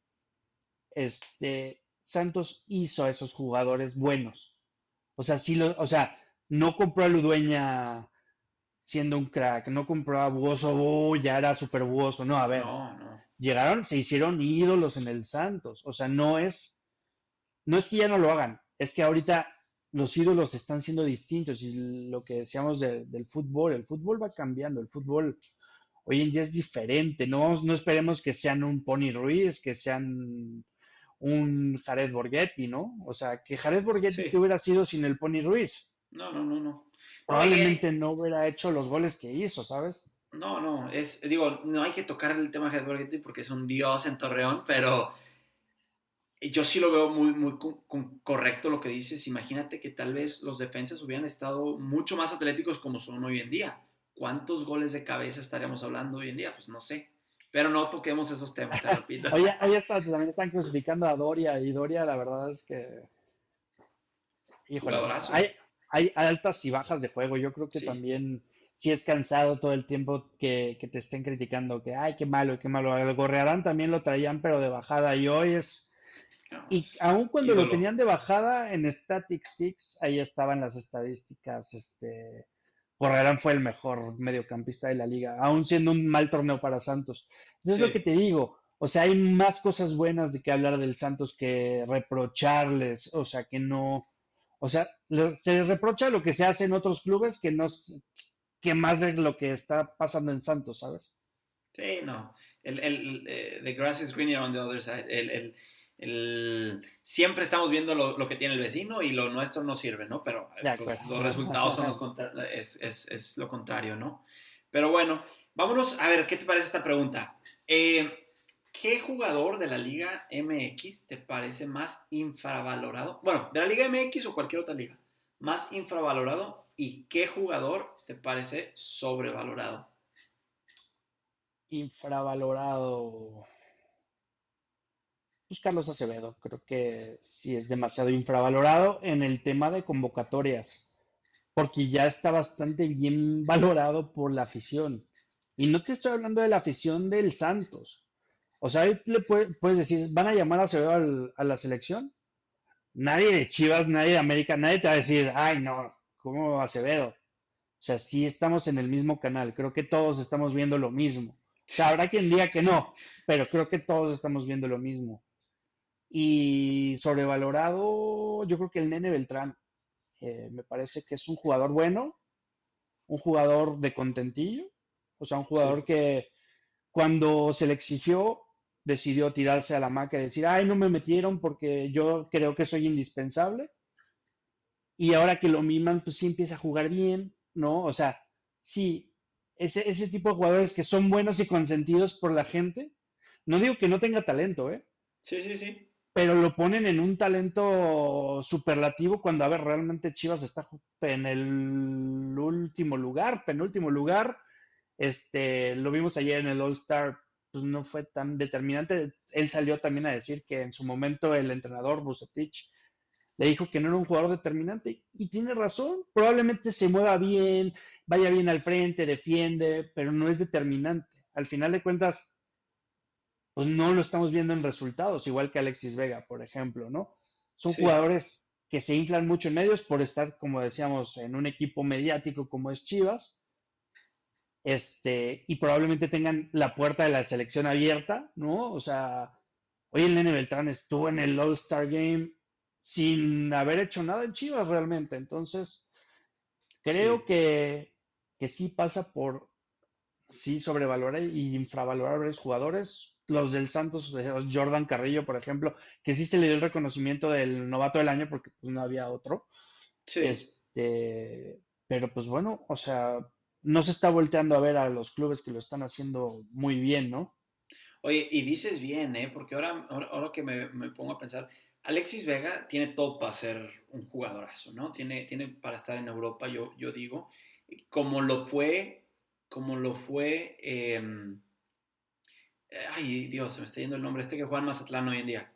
Este, Santos hizo a esos jugadores buenos. O sea, sí lo, o sea, no compró a Ludueña siendo un crack, no compró a Buoso, oh, ya era súper Buoso, no, a ver. No, no llegaron, se hicieron ídolos en el Santos. O sea, no es, no es que ya no lo hagan, es que ahorita los ídolos están siendo distintos y lo que decíamos del fútbol, el fútbol va cambiando, el fútbol hoy en día es diferente, no, no esperemos que sean un Pony Ruiz, que sean un Jared Borghetti, ¿no? O sea, que Jared Borghetti, ¿qué hubiera sido sin el Pony Ruiz? No, no, no, no. Probablemente no hubiera hecho los goles que hizo, ¿sabes? No, no, es, digo, no hay que tocar el tema de Borghetti porque es un dios en Torreón, pero yo sí lo veo muy, muy correcto lo que dices. Imagínate que tal vez los defensas hubieran estado mucho más atléticos como son hoy en día. ¿Cuántos goles de cabeza estaríamos hablando hoy en día? Pues no sé. Pero no toquemos esos temas, te repito. Oye, está, también están crucificando a Doria y Doria la verdad es que... Híjole, hay, hay altas y bajas de juego. Yo creo que también si es cansado todo el tiempo que, te estén criticando, que, ay, qué malo, qué malo. El Gorrearán también lo traían, pero de bajada, y hoy es... Y aún cuando lo tenían de bajada en Statics Fix, ahí estaban las estadísticas, este... Gorrearán fue el mejor mediocampista de la liga, aún siendo un mal torneo para Santos. Eso es lo que te digo. O sea, hay más cosas buenas de que hablar del Santos que reprocharles. O sea, que no. O sea, se les reprocha lo que se hace en otros clubes que no, que más de lo que está pasando en Santos, ¿sabes? Sí, no. El, el, eh, the grass is greener on the other side. El, el, siempre estamos viendo lo, lo, que tiene el vecino y lo nuestro no sirve, ¿no? Pero pues, los resultados son los es, es, es, lo contrario, ¿no? Pero bueno, vámonos a ver, ¿qué te parece esta pregunta? Eh, ¿Qué jugador de la Liga MX te parece más infravalorado? Bueno, de la Liga MX o cualquier otra liga. Más infravalorado y qué jugador te parece sobrevalorado? Infravalorado. Pues Carlos Acevedo, creo que sí es demasiado infravalorado en el tema de convocatorias, porque ya está bastante bien valorado por la afición. Y no te estoy hablando de la afición del Santos. O sea, ahí le puedes decir, ¿van a llamar a Acevedo a la selección? Nadie de Chivas, nadie de América, nadie te va a decir, ay, no, ¿cómo Acevedo? O sea, sí estamos en el mismo canal, creo que todos estamos viendo lo mismo. O sea, habrá quien diga que no, pero creo que todos estamos viendo lo mismo. Y sobrevalorado, yo creo que el Nene Beltrán. Eh, me parece que es un jugador bueno, un jugador de contentillo, o sea, un jugador que cuando se le exigió decidió tirarse a la maca y decir, ay, no me metieron porque yo creo que soy indispensable. Y ahora que lo miman, pues sí empieza a jugar bien, ¿no? O sea, sí, ese, ese tipo de jugadores que son buenos y consentidos por la gente. No digo que no tenga talento, ¿eh? Sí, sí, sí pero lo ponen en un talento superlativo cuando, a ver, realmente Chivas está en el último lugar, penúltimo lugar. Este, lo vimos ayer en el All Star, pues no fue tan determinante. Él salió también a decir que en su momento el entrenador Bucetich le dijo que no era un jugador determinante y tiene razón. Probablemente se mueva bien, vaya bien al frente, defiende, pero no es determinante. Al final de cuentas, pues no lo estamos viendo en resultados, igual que Alexis Vega, por ejemplo, ¿no? Son jugadores que se inflan mucho en medios por estar, como decíamos, en un equipo mediático como es Chivas, este, y probablemente tengan la puerta de la selección abierta, ¿no? O sea, hoy el Nene Beltrán estuvo en el All-Star Game sin haber hecho nada en Chivas realmente, entonces creo Que, que sí pasa por sí sobrevalorar y infravalorar a los jugadores, los del Santos, Jordan Carrillo, por ejemplo, que sí se le dio el reconocimiento del novato del año porque pues, no había otro. Sí. Este, pero pues bueno, o sea, no se está volteando a ver a los clubes que lo están haciendo muy bien, ¿no? Oye, y dices bien, ¿eh? Porque ahora, ahora, que me, me, pongo a pensar, Alexis Vega tiene todo para ser un jugadorazo, ¿no? Tiene, tiene para estar en Europa, yo, yo digo, como lo fue, como lo fue... Eh, Ay, Dios, se me está yendo el nombre. Este que juega en Mazatlán hoy en día.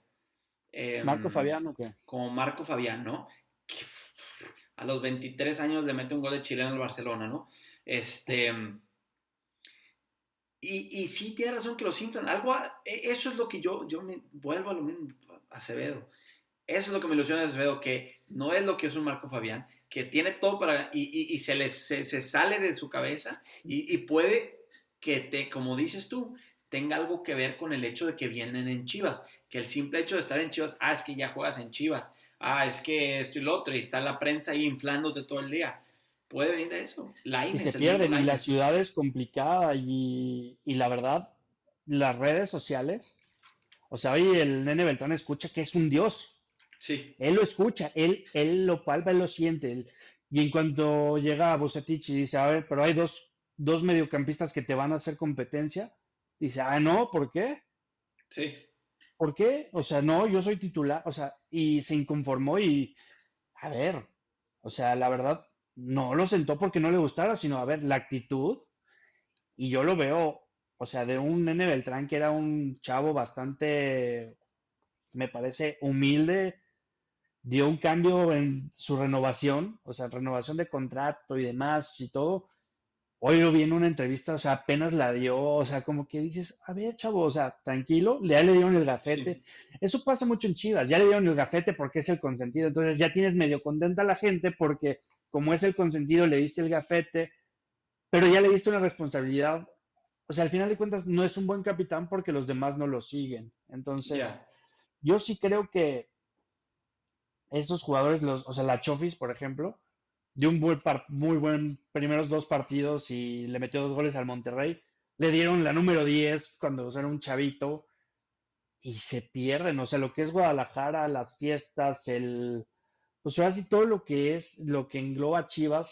Marco em, Fabián, qué? Como Marco Fabián, ¿no? A los 23 años le mete un gol de chileno al Barcelona, ¿no? Este. Y, y, sí, tiene razón que los inflan. Algo, e, eso es lo que yo, yo me vuelvo a lo mismo, Acevedo. Eso es lo que me ilusiona de Acevedo, que no es lo que es un Marco Fabián, que tiene todo para. y, y, se, le, se, se, sale de su cabeza y, y puede que te, como dices tú, tenga algo que ver con el hecho de que vienen en Chivas, que el simple hecho de estar en Chivas, ah, es que ya juegas en Chivas, ah, es que esto y lo otro, y está la prensa ahí inflándote todo el día. Puede venir de eso. La y se pierden, y la ciudad es complicada, y, la verdad, las redes sociales, o sea, hoy el nene Beltrán escucha que es un dios. Sí. Él lo escucha, él, él lo palpa, él lo siente. y en cuanto llega a Bucetich y dice, a ver, pero hay dos, dos mediocampistas que te van a hacer competencia, Dice, ah, no, ¿por qué? Sí. ¿Por qué? O sea, no, yo soy titular, o sea, y se inconformó y, a ver, o sea, la verdad, no lo sentó porque no le gustara, sino, a ver, la actitud, y yo lo veo, o sea, de un nene Beltrán que era un chavo bastante, me parece, humilde, dio un cambio en su renovación, o sea, renovación de contrato y demás y todo, Hoy lo vi en una entrevista, o sea, apenas la dio, o sea, como que dices, a ver, chavo, o sea, tranquilo, ya le dieron el gafete. Eso pasa mucho en Chivas, ya le dieron el gafete porque es el consentido, entonces ya tienes medio contenta a la gente porque como es el consentido, le diste el gafete, pero ya le diste una responsabilidad. O sea, al final de cuentas, no es un buen capitán porque los demás no lo siguen. Entonces, yo sí creo que esos jugadores, los, o sea, la Chofis, por ejemplo, de un buen muy buen primeros dos partidos y le metió dos goles al Monterrey. Le dieron la número 10 cuando era un chavito y se pierden. O sea, lo que es Guadalajara, las fiestas, el. Pues ahora sí, todo lo que es, lo que engloba Chivas.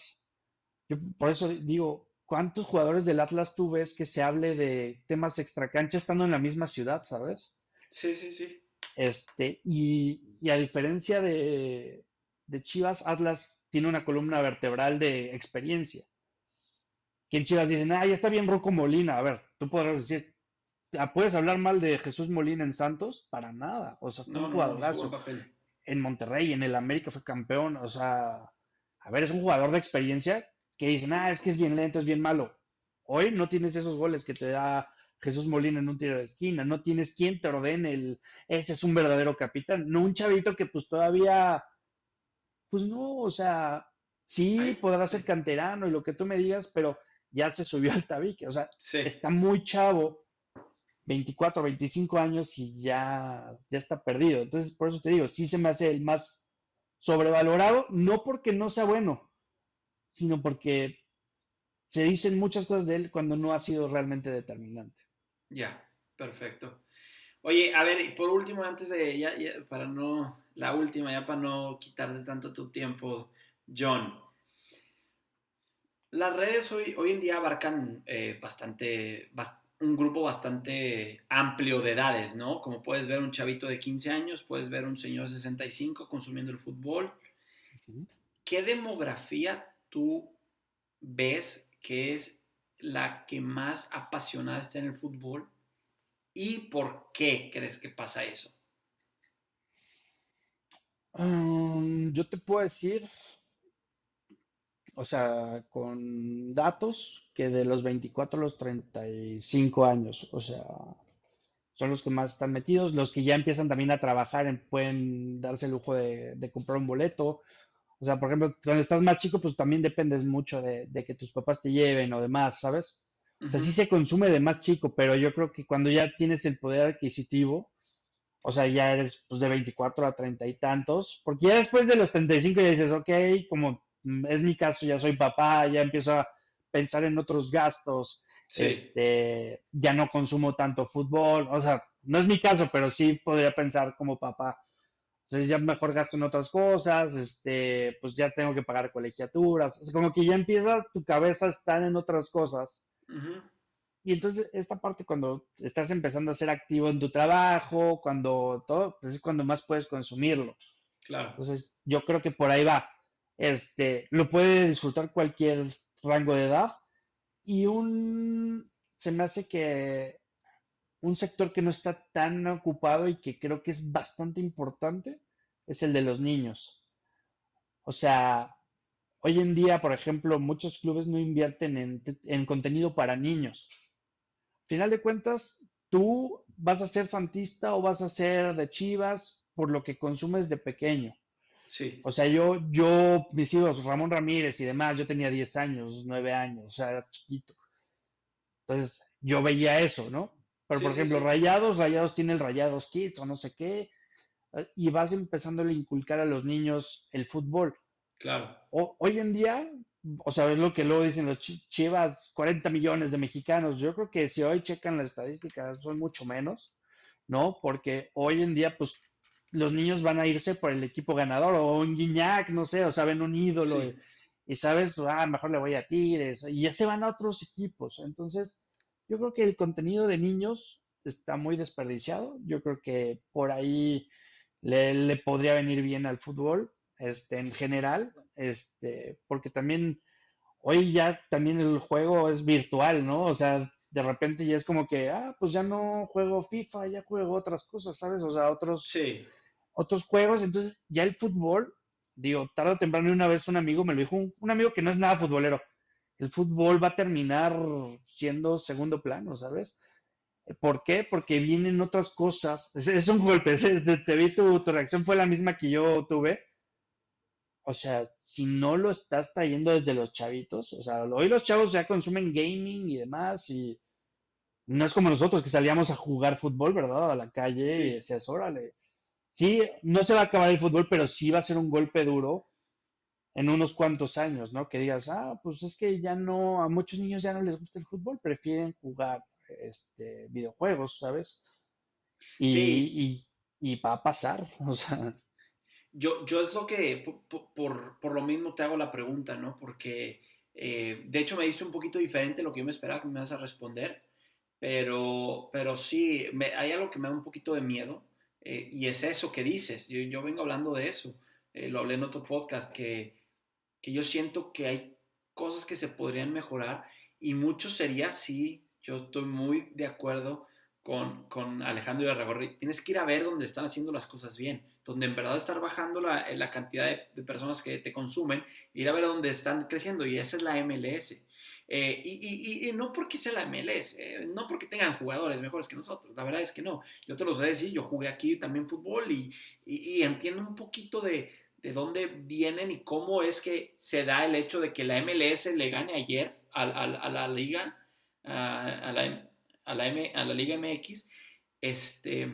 Yo por eso digo, ¿cuántos jugadores del Atlas tú ves que se hable de temas extracancha estando en la misma ciudad, sabes? Sí, sí, sí. Este, y, y a diferencia de, de Chivas, Atlas tiene una columna vertebral de experiencia. Que en Chivas dicen, ah, ya está bien Rocco Molina. A ver, tú podrás decir, ah, ¿puedes hablar mal de Jesús Molina en Santos? Para nada. O sea, un jugadorazo. en Monterrey, en el América fue campeón. O sea, a ver, es un jugador de experiencia que dicen, ah, es que es bien lento, es bien malo. Hoy no tienes esos goles que te da Jesús Molina en un tiro de esquina, no tienes quien te ordene el, ese es un verdadero capitán, no un chavito que pues todavía pues no, o sea, sí podrá ser canterano y lo que tú me digas, pero ya se subió al tabique, o sea, está muy chavo, 24, 25 años y ya, ya está perdido. Entonces, por eso te digo, sí se me hace el más sobrevalorado, no porque no sea bueno, sino porque se dicen muchas cosas de él cuando no ha sido realmente determinante. Ya, perfecto. Oye, a ver, por último, antes de, ya, para no, la última, ya para no quitarte tanto tu tiempo, John. Las redes hoy, hoy en día abarcan eh, bastante, un grupo bastante amplio de edades, ¿no? Como puedes ver un chavito de 15 años, puedes ver un señor de 65 consumiendo el fútbol. ¿Qué demografía tú ves que es la que más apasionada está en el fútbol y por qué crees que pasa eso? Um, yo te puedo decir, o sea, con datos, que de los 24 a los 35 años, o sea, son los que más están metidos, los que ya empiezan también a trabajar, pueden darse el lujo de, comprar un boleto. O sea, por ejemplo, cuando estás más chico, pues también dependes mucho de, que tus papás te lleven o demás, ¿sabes? O sea, sí se consume de más chico, pero yo creo que cuando ya tienes el poder adquisitivo, o sea, ya eres pues, de 24 a 30 y tantos, porque ya después de los 35 ya dices, ok, como mm, es mi caso, ya soy papá, ya empiezo a pensar en otros gastos, este, ya no consumo tanto fútbol, o sea, no es mi caso, pero sí podría pensar como papá. Sea, ya mejor gasto en otras cosas, este, pues ya tengo que pagar colegiaturas, o como que ya empieza tu cabeza a estar en otras cosas. Y entonces esta parte cuando estás empezando a ser activo en tu trabajo, cuando todo, pues es cuando más puedes consumirlo. Claro. Entonces yo creo que por ahí va. Este, lo puede disfrutar cualquier rango de edad y un, se me hace que un sector que no está tan ocupado y que creo que es bastante importante es el de los niños. O sea, hoy en día, por ejemplo, muchos clubes no invierten en, en contenido para niños final de cuentas, tú vas a ser santista o vas a ser de Chivas por lo que consumes de pequeño. Sí. O sea, yo, yo, mis hijos, Ramón Ramírez y demás, yo tenía 10 años, 9 años, o sea, era chiquito. Entonces, yo veía eso, ¿no? Pero, por ejemplo, Rayados, Rayados tiene el Rayados Kids o no sé qué, y vas empezando a inculcar a los niños el fútbol. Claro. hoy en día, o sea, es lo que luego dicen los Chivas, 40 millones de mexicanos. Yo creo que si hoy checan las estadísticas son mucho menos, ¿no? Porque hoy en día, pues, los niños van a irse por el equipo ganador o un Guiñac, no sé, o saben un ídolo y, sabes, ah, mejor le voy a Tigres y ya se van a otros equipos. Entonces, yo creo que el contenido de niños está muy desperdiciado. Yo creo que por ahí le, le podría venir bien al fútbol este, en general, este, porque también hoy ya también el juego es virtual, ¿no? O sea, de repente ya es como que, ah, pues ya no juego FIFA, ya juego otras cosas, ¿sabes? O sea, otros, sí. otros juegos, entonces ya el fútbol, digo, tarde o temprano una vez un amigo me lo dijo, un, amigo que no es nada futbolero, el fútbol va a terminar siendo segundo plano, ¿sabes? ¿Por qué? Porque vienen otras cosas. Es, un golpe. Te, vi, tu, tu, reacción fue la misma que yo tuve o sea, si no lo estás trayendo desde los chavitos, o sea, hoy los chavos ya consumen gaming y demás, y no es como nosotros que salíamos a jugar fútbol, ¿verdad? A la calle y decías, órale. Sí, no se va a acabar el fútbol, pero sí va a ser un golpe duro en unos cuantos años, ¿no? Que digas, ah, pues es que ya no, a muchos niños ya no les gusta el fútbol, prefieren jugar este, videojuegos, ¿sabes? Y, y, y va a pasar, o sea. Yo, yo es lo que, por, lo mismo te hago la pregunta, ¿no? Porque, eh, de hecho, me diste un poquito diferente lo que yo me esperaba que me vas a responder, pero, pero sí, hay algo que me da un poquito de miedo, eh, y es eso que dices, yo, yo vengo hablando de eso, eh, lo hablé en otro podcast, que, que yo siento que hay cosas que se podrían mejorar, y mucho sería, sí, yo estoy muy de acuerdo con, con Alejandro Irarragorri, tienes que ir a ver dónde están haciendo las cosas bien, donde en verdad estar bajando la, la cantidad de, personas que te consumen, ir a ver dónde están creciendo, y esa es la MLS. Eh, y, y, no porque sea la MLS, eh, no porque tengan jugadores mejores que nosotros, la verdad es que no. Yo te lo sé decir, yo jugué aquí también fútbol y, y entiendo un poquito de, de, dónde vienen y cómo es que se da el hecho de que la MLS le gane ayer a, a la liga, a, la, a la, M, a la Liga MX, este,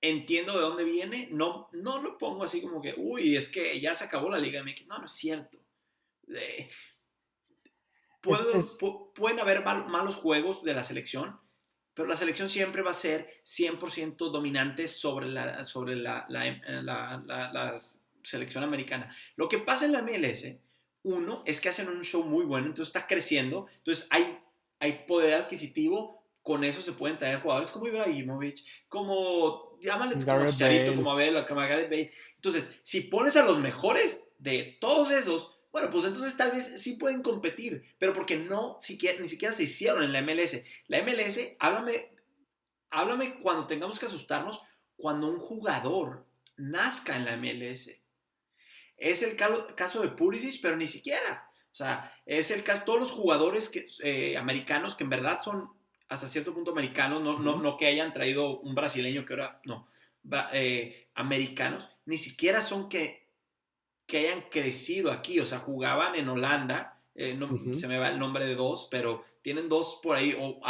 entiendo de dónde viene, no, no lo pongo así como que, uy, es que ya se acabó la Liga MX, no, no es cierto. pueden haber malos juegos de la selección, pero la selección siempre va a ser 100% dominante sobre, la, sobre la, la, selección americana. Lo que pasa en la MLS, uno, es que hacen un show muy bueno, entonces está creciendo, entonces hay, hay poder adquisitivo, con eso se pueden traer jugadores como Ibrahimovic, como, llámale como Charito, como Abel, como Gareth Bale. Entonces, si pones a los mejores de todos esos, bueno, pues entonces tal vez sí pueden competir, pero porque no siquiera, ni siquiera se hicieron en la MLS. La MLS, háblame, háblame cuando tengamos que asustarnos, cuando un jugador nazca en la MLS. Es el caso de Pulisic, pero ni siquiera. O sea, es el caso, todos los jugadores que, eh, americanos que en verdad son hasta cierto punto americanos, no, no, no que hayan traído un brasileño que ahora, no, eh, americanos, ni siquiera son que que hayan crecido aquí, o sea, jugaban en Holanda, eh, no, se me va el nombre de dos, pero tienen dos por ahí, o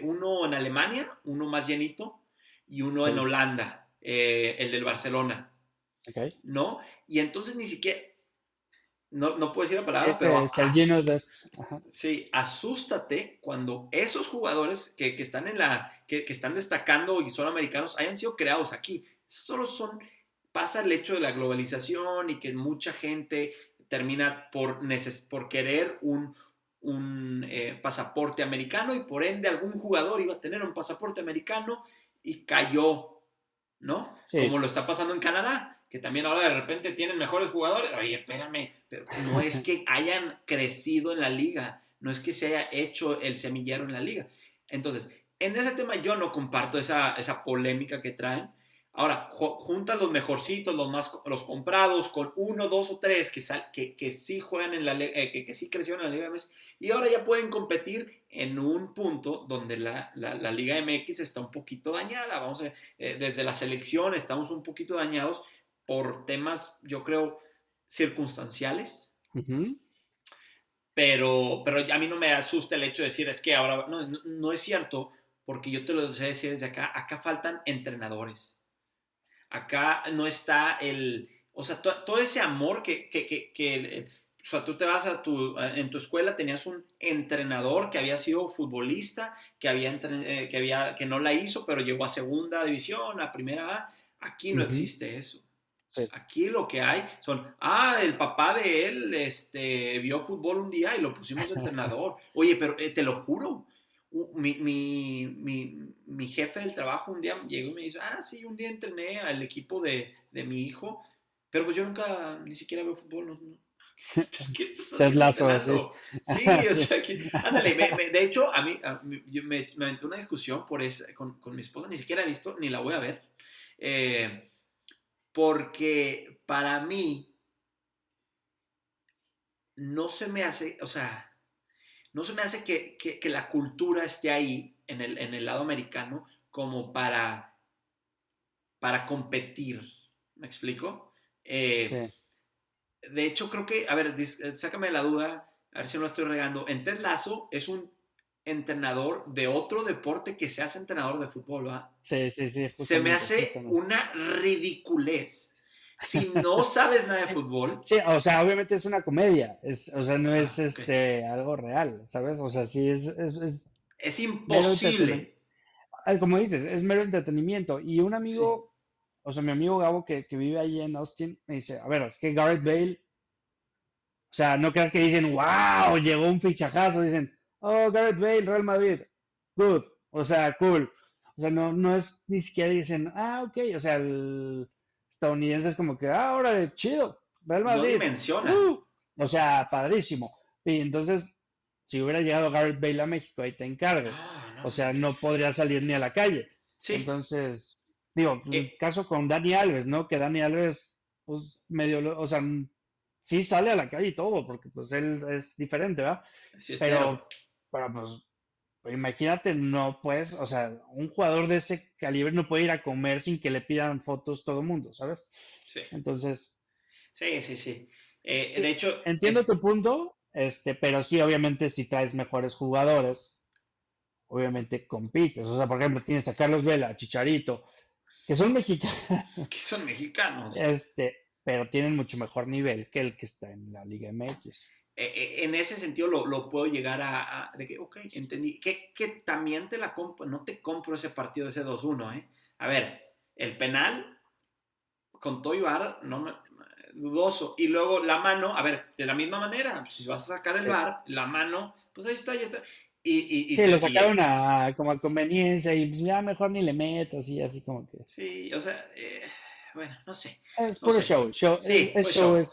uno en Alemania, uno más llenito, y uno en Holanda, el del Barcelona. Okay. ¿No? Y entonces ni siquiera, no, no puedo decir la palabra, este, pero... lleno de... Sí, asústate cuando esos jugadores que, que están en la, que, que, están destacando y son americanos hayan sido creados aquí. Esos solo son pasa el hecho de la globalización y que mucha gente termina por, por querer un, un eh, pasaporte americano y por ende algún jugador iba a tener un pasaporte americano y cayó, ¿no? Como lo está pasando en Canadá, que también ahora de repente tienen mejores jugadores. Oye, espérame, pero no es que hayan crecido en la liga, no es que se haya hecho el semillero en la liga. Entonces, en ese tema yo no comparto esa, esa polémica que traen. Ahora, junta los mejorcitos, los más los comprados, con uno, dos o tres que, que, que sí juegan en la eh, que, que, sí crecieron en la Liga MX y ahora ya pueden competir en un punto donde la, la, Liga MX está un poquito dañada. Vamos a eh, desde la selección estamos un poquito dañados por temas, yo creo, circunstanciales. pero, pero a mí no me asusta el hecho de decir, es que ahora, no, no, no es cierto, porque yo te lo sé decir desde acá, acá faltan entrenadores Acá no está el, o sea, todo ese amor que, que, que, que, o sea, tú te vas a tu, en tu escuela tenías un entrenador que había sido futbolista, que, había, eh, que, había, que no la hizo, pero llegó a segunda división, a primera A. Aquí no existe eso. Aquí lo que hay son, ah, el papá de él este, vio fútbol un día y lo pusimos de entrenador. Oye, pero eh, te lo juro, mi, mi, mi, mi, jefe del trabajo un día llegó y me dice, ah, sí, un día entrené al equipo de, de mi hijo, pero pues yo nunca ni siquiera veo fútbol. No, ¿Qué estás haciendo? Sí, o sea, que, ándale, de hecho, a mí, yo me, me aventé una discusión por esa, con, con, mi esposa, ni siquiera he visto, ni la voy a ver, eh, porque para mí no se me hace, o sea, no se me hace que, la cultura esté ahí en el, en el lado americano como para, para competir. ¿Me explico? Eh, de hecho, creo que, a ver, eh, sácame la duda, a ver si no la estoy regando. Ted Lazo es un entrenador de otro deporte que se hace entrenador de fútbol, ¿va? Sí, sí, sí. Se me hace una ridiculez si no sabes nada de fútbol. Sí, o sea, obviamente es una comedia, es, o sea, no es ah, este algo real, ¿sabes? O sea, sí es... Es, es, imposible. Como dices, es mero entretenimiento. Y un amigo, o sea, mi amigo Gabo que, que, vive ahí en Austin, me dice, a ver, es que Gareth Bale, o sea, no creas que dicen, wow, llegó un fichajazo, dicen, oh, Gareth Bale, Real Madrid, good, o sea, cool. O sea, no, no es ni siquiera dicen, ah, ok, o sea, el estadounidenses como que, ah, ahora de chido, Real Madrid. menciona. Uh, o sea, padrísimo. Y entonces, si hubiera llegado Garrett Bale a México, ahí te encargo. Ah, o sea, no podría salir ni a la calle. Sí. Entonces, digo, el eh. caso con Dani Alves, ¿no? Que Dani Alves, pues, medio, o sea, sí sale a la calle y todo, porque pues él es diferente, ¿verdad? Sí, pero, pero pues imagínate, no puedes, o sea, un jugador de ese calibre no puede ir a comer sin que le pidan fotos todo el mundo, ¿sabes? Sí. Entonces. Sí, sí, sí. Eh, de hecho. Entiendo tu punto, este, pero sí, obviamente, si traes mejores jugadores, obviamente compites. O sea, por ejemplo, tienes a Carlos Vela, a Chicharito, que son mexicanos. Que son mexicanos. Este, pero tienen mucho mejor nivel que el que está en la Liga MX. E, en ese sentido lo, puedo llegar a, de que, ok, entendí, que, que también te la compro, no te compro ese partido, ese 2-1, ¿eh? A ver, el penal con Toy Bar, no me, dudoso. Y luego la mano, a ver, de la misma manera, si vas a sacar el bar, la mano, pues ahí está, ya está. Y, y, sí, lo sacaron a, como a conveniencia y pues ya mejor ni le metas y así como que. Sí, o sea, eh, bueno, no sé. Es puro show, show. Sí, fue, show,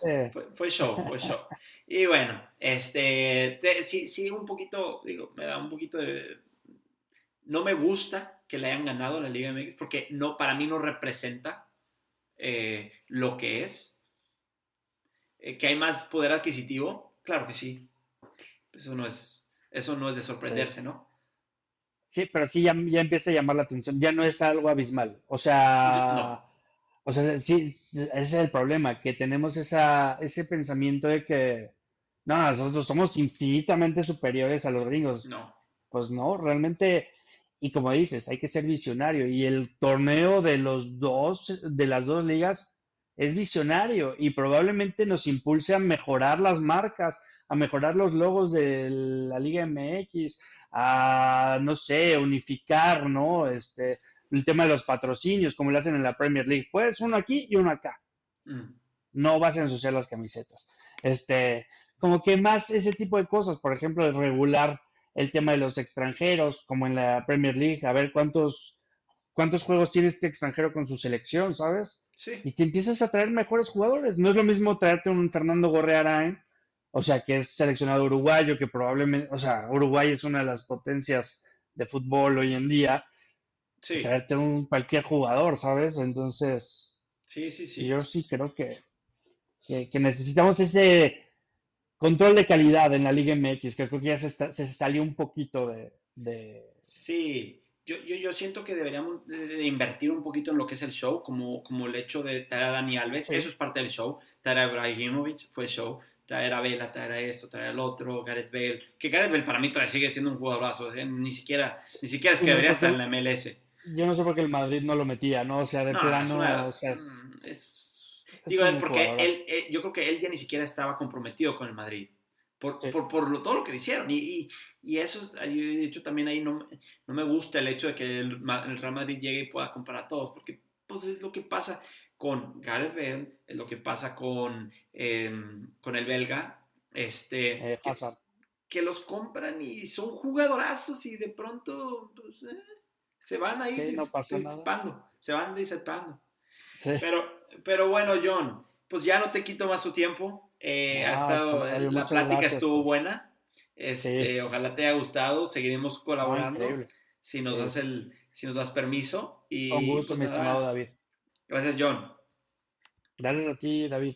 fue, show, fue show. y bueno, este, sí, sí, un poquito, digo, me da un poquito de... No me gusta que le hayan ganado la Liga MX porque no, para mí no representa eh, lo que es. Eh, que hay más poder adquisitivo, claro que sí. Eso no es, eso no es de sorprenderse, ¿no? Sí, pero sí ya, ya empieza a llamar la atención, ya no es algo abismal. O sea, o sea, sí, ese es el problema, que tenemos esa, ese pensamiento de que, no, nosotros somos infinitamente superiores a los gringos. No. Pues no, realmente, y como dices, hay que ser visionario. Y el torneo de los dos, de las dos ligas, es visionario y probablemente nos impulse a mejorar las marcas, a mejorar los logos de la Liga MX, a, no sé, unificar, ¿no? Este, el tema de los patrocinios, como lo hacen en la Premier League. Pues uno aquí y uno acá. Mm. No vas a ensuciar las camisetas. Este, como que más ese tipo de cosas, por ejemplo, regular el tema de los extranjeros, como en la Premier League, a ver cuántos, cuántos juegos tiene este extranjero con su selección, ¿sabes? Sí. Y te empiezas a traer mejores jugadores. No es lo mismo traerte un Fernando Gorrearán, o sea, que es seleccionado uruguayo, que probablemente, o sea, Uruguay es una de las potencias de fútbol hoy en día, Sí. Traerte un cualquier jugador, ¿sabes? Entonces. Sí, sí, sí. Yo sí creo que, que, necesitamos ese control de calidad en la Liga MX, que creo que ya se, se salió un poquito de. Sí. Yo, yo, yo, siento que deberíamos de invertir un poquito en lo que es el show, como, como el hecho de traer a Dani Alves, eso es parte del show, traer a Ibrahimovic fue show, traer a Vela, traer a esto, traer al otro, Gareth Bale, que Gareth Bale para mí todavía sigue siendo un jugadorazo, ni siquiera, ni siquiera es que debería estar en la MLS yo no sé por qué el Madrid no lo metía, ¿no? O sea, de plano. Es mm, digo, porque él, eh, yo creo que él ya ni siquiera estaba comprometido con el Madrid. Por, por, por todo lo que le hicieron. Y, y, y, eso, de hecho, también ahí no, no me gusta el hecho de que el, Real Madrid llegue y pueda comprar a todos, porque pues es lo que pasa con Gareth Bale, es lo que pasa con, em, con el belga, este, eh, que, los compran y son jugadorazos y de pronto, pues, eh, se van ahí disipando, se van disipando. Pero, pero bueno, John, pues ya no te quito más su tiempo. Eh, la plática estuvo buena. Este, Ojalá te haya gustado. Seguiremos colaborando. si nos das el, si nos das permiso. Y, Con gusto, pues mi estimado David. Gracias, John. Gracias a ti, David.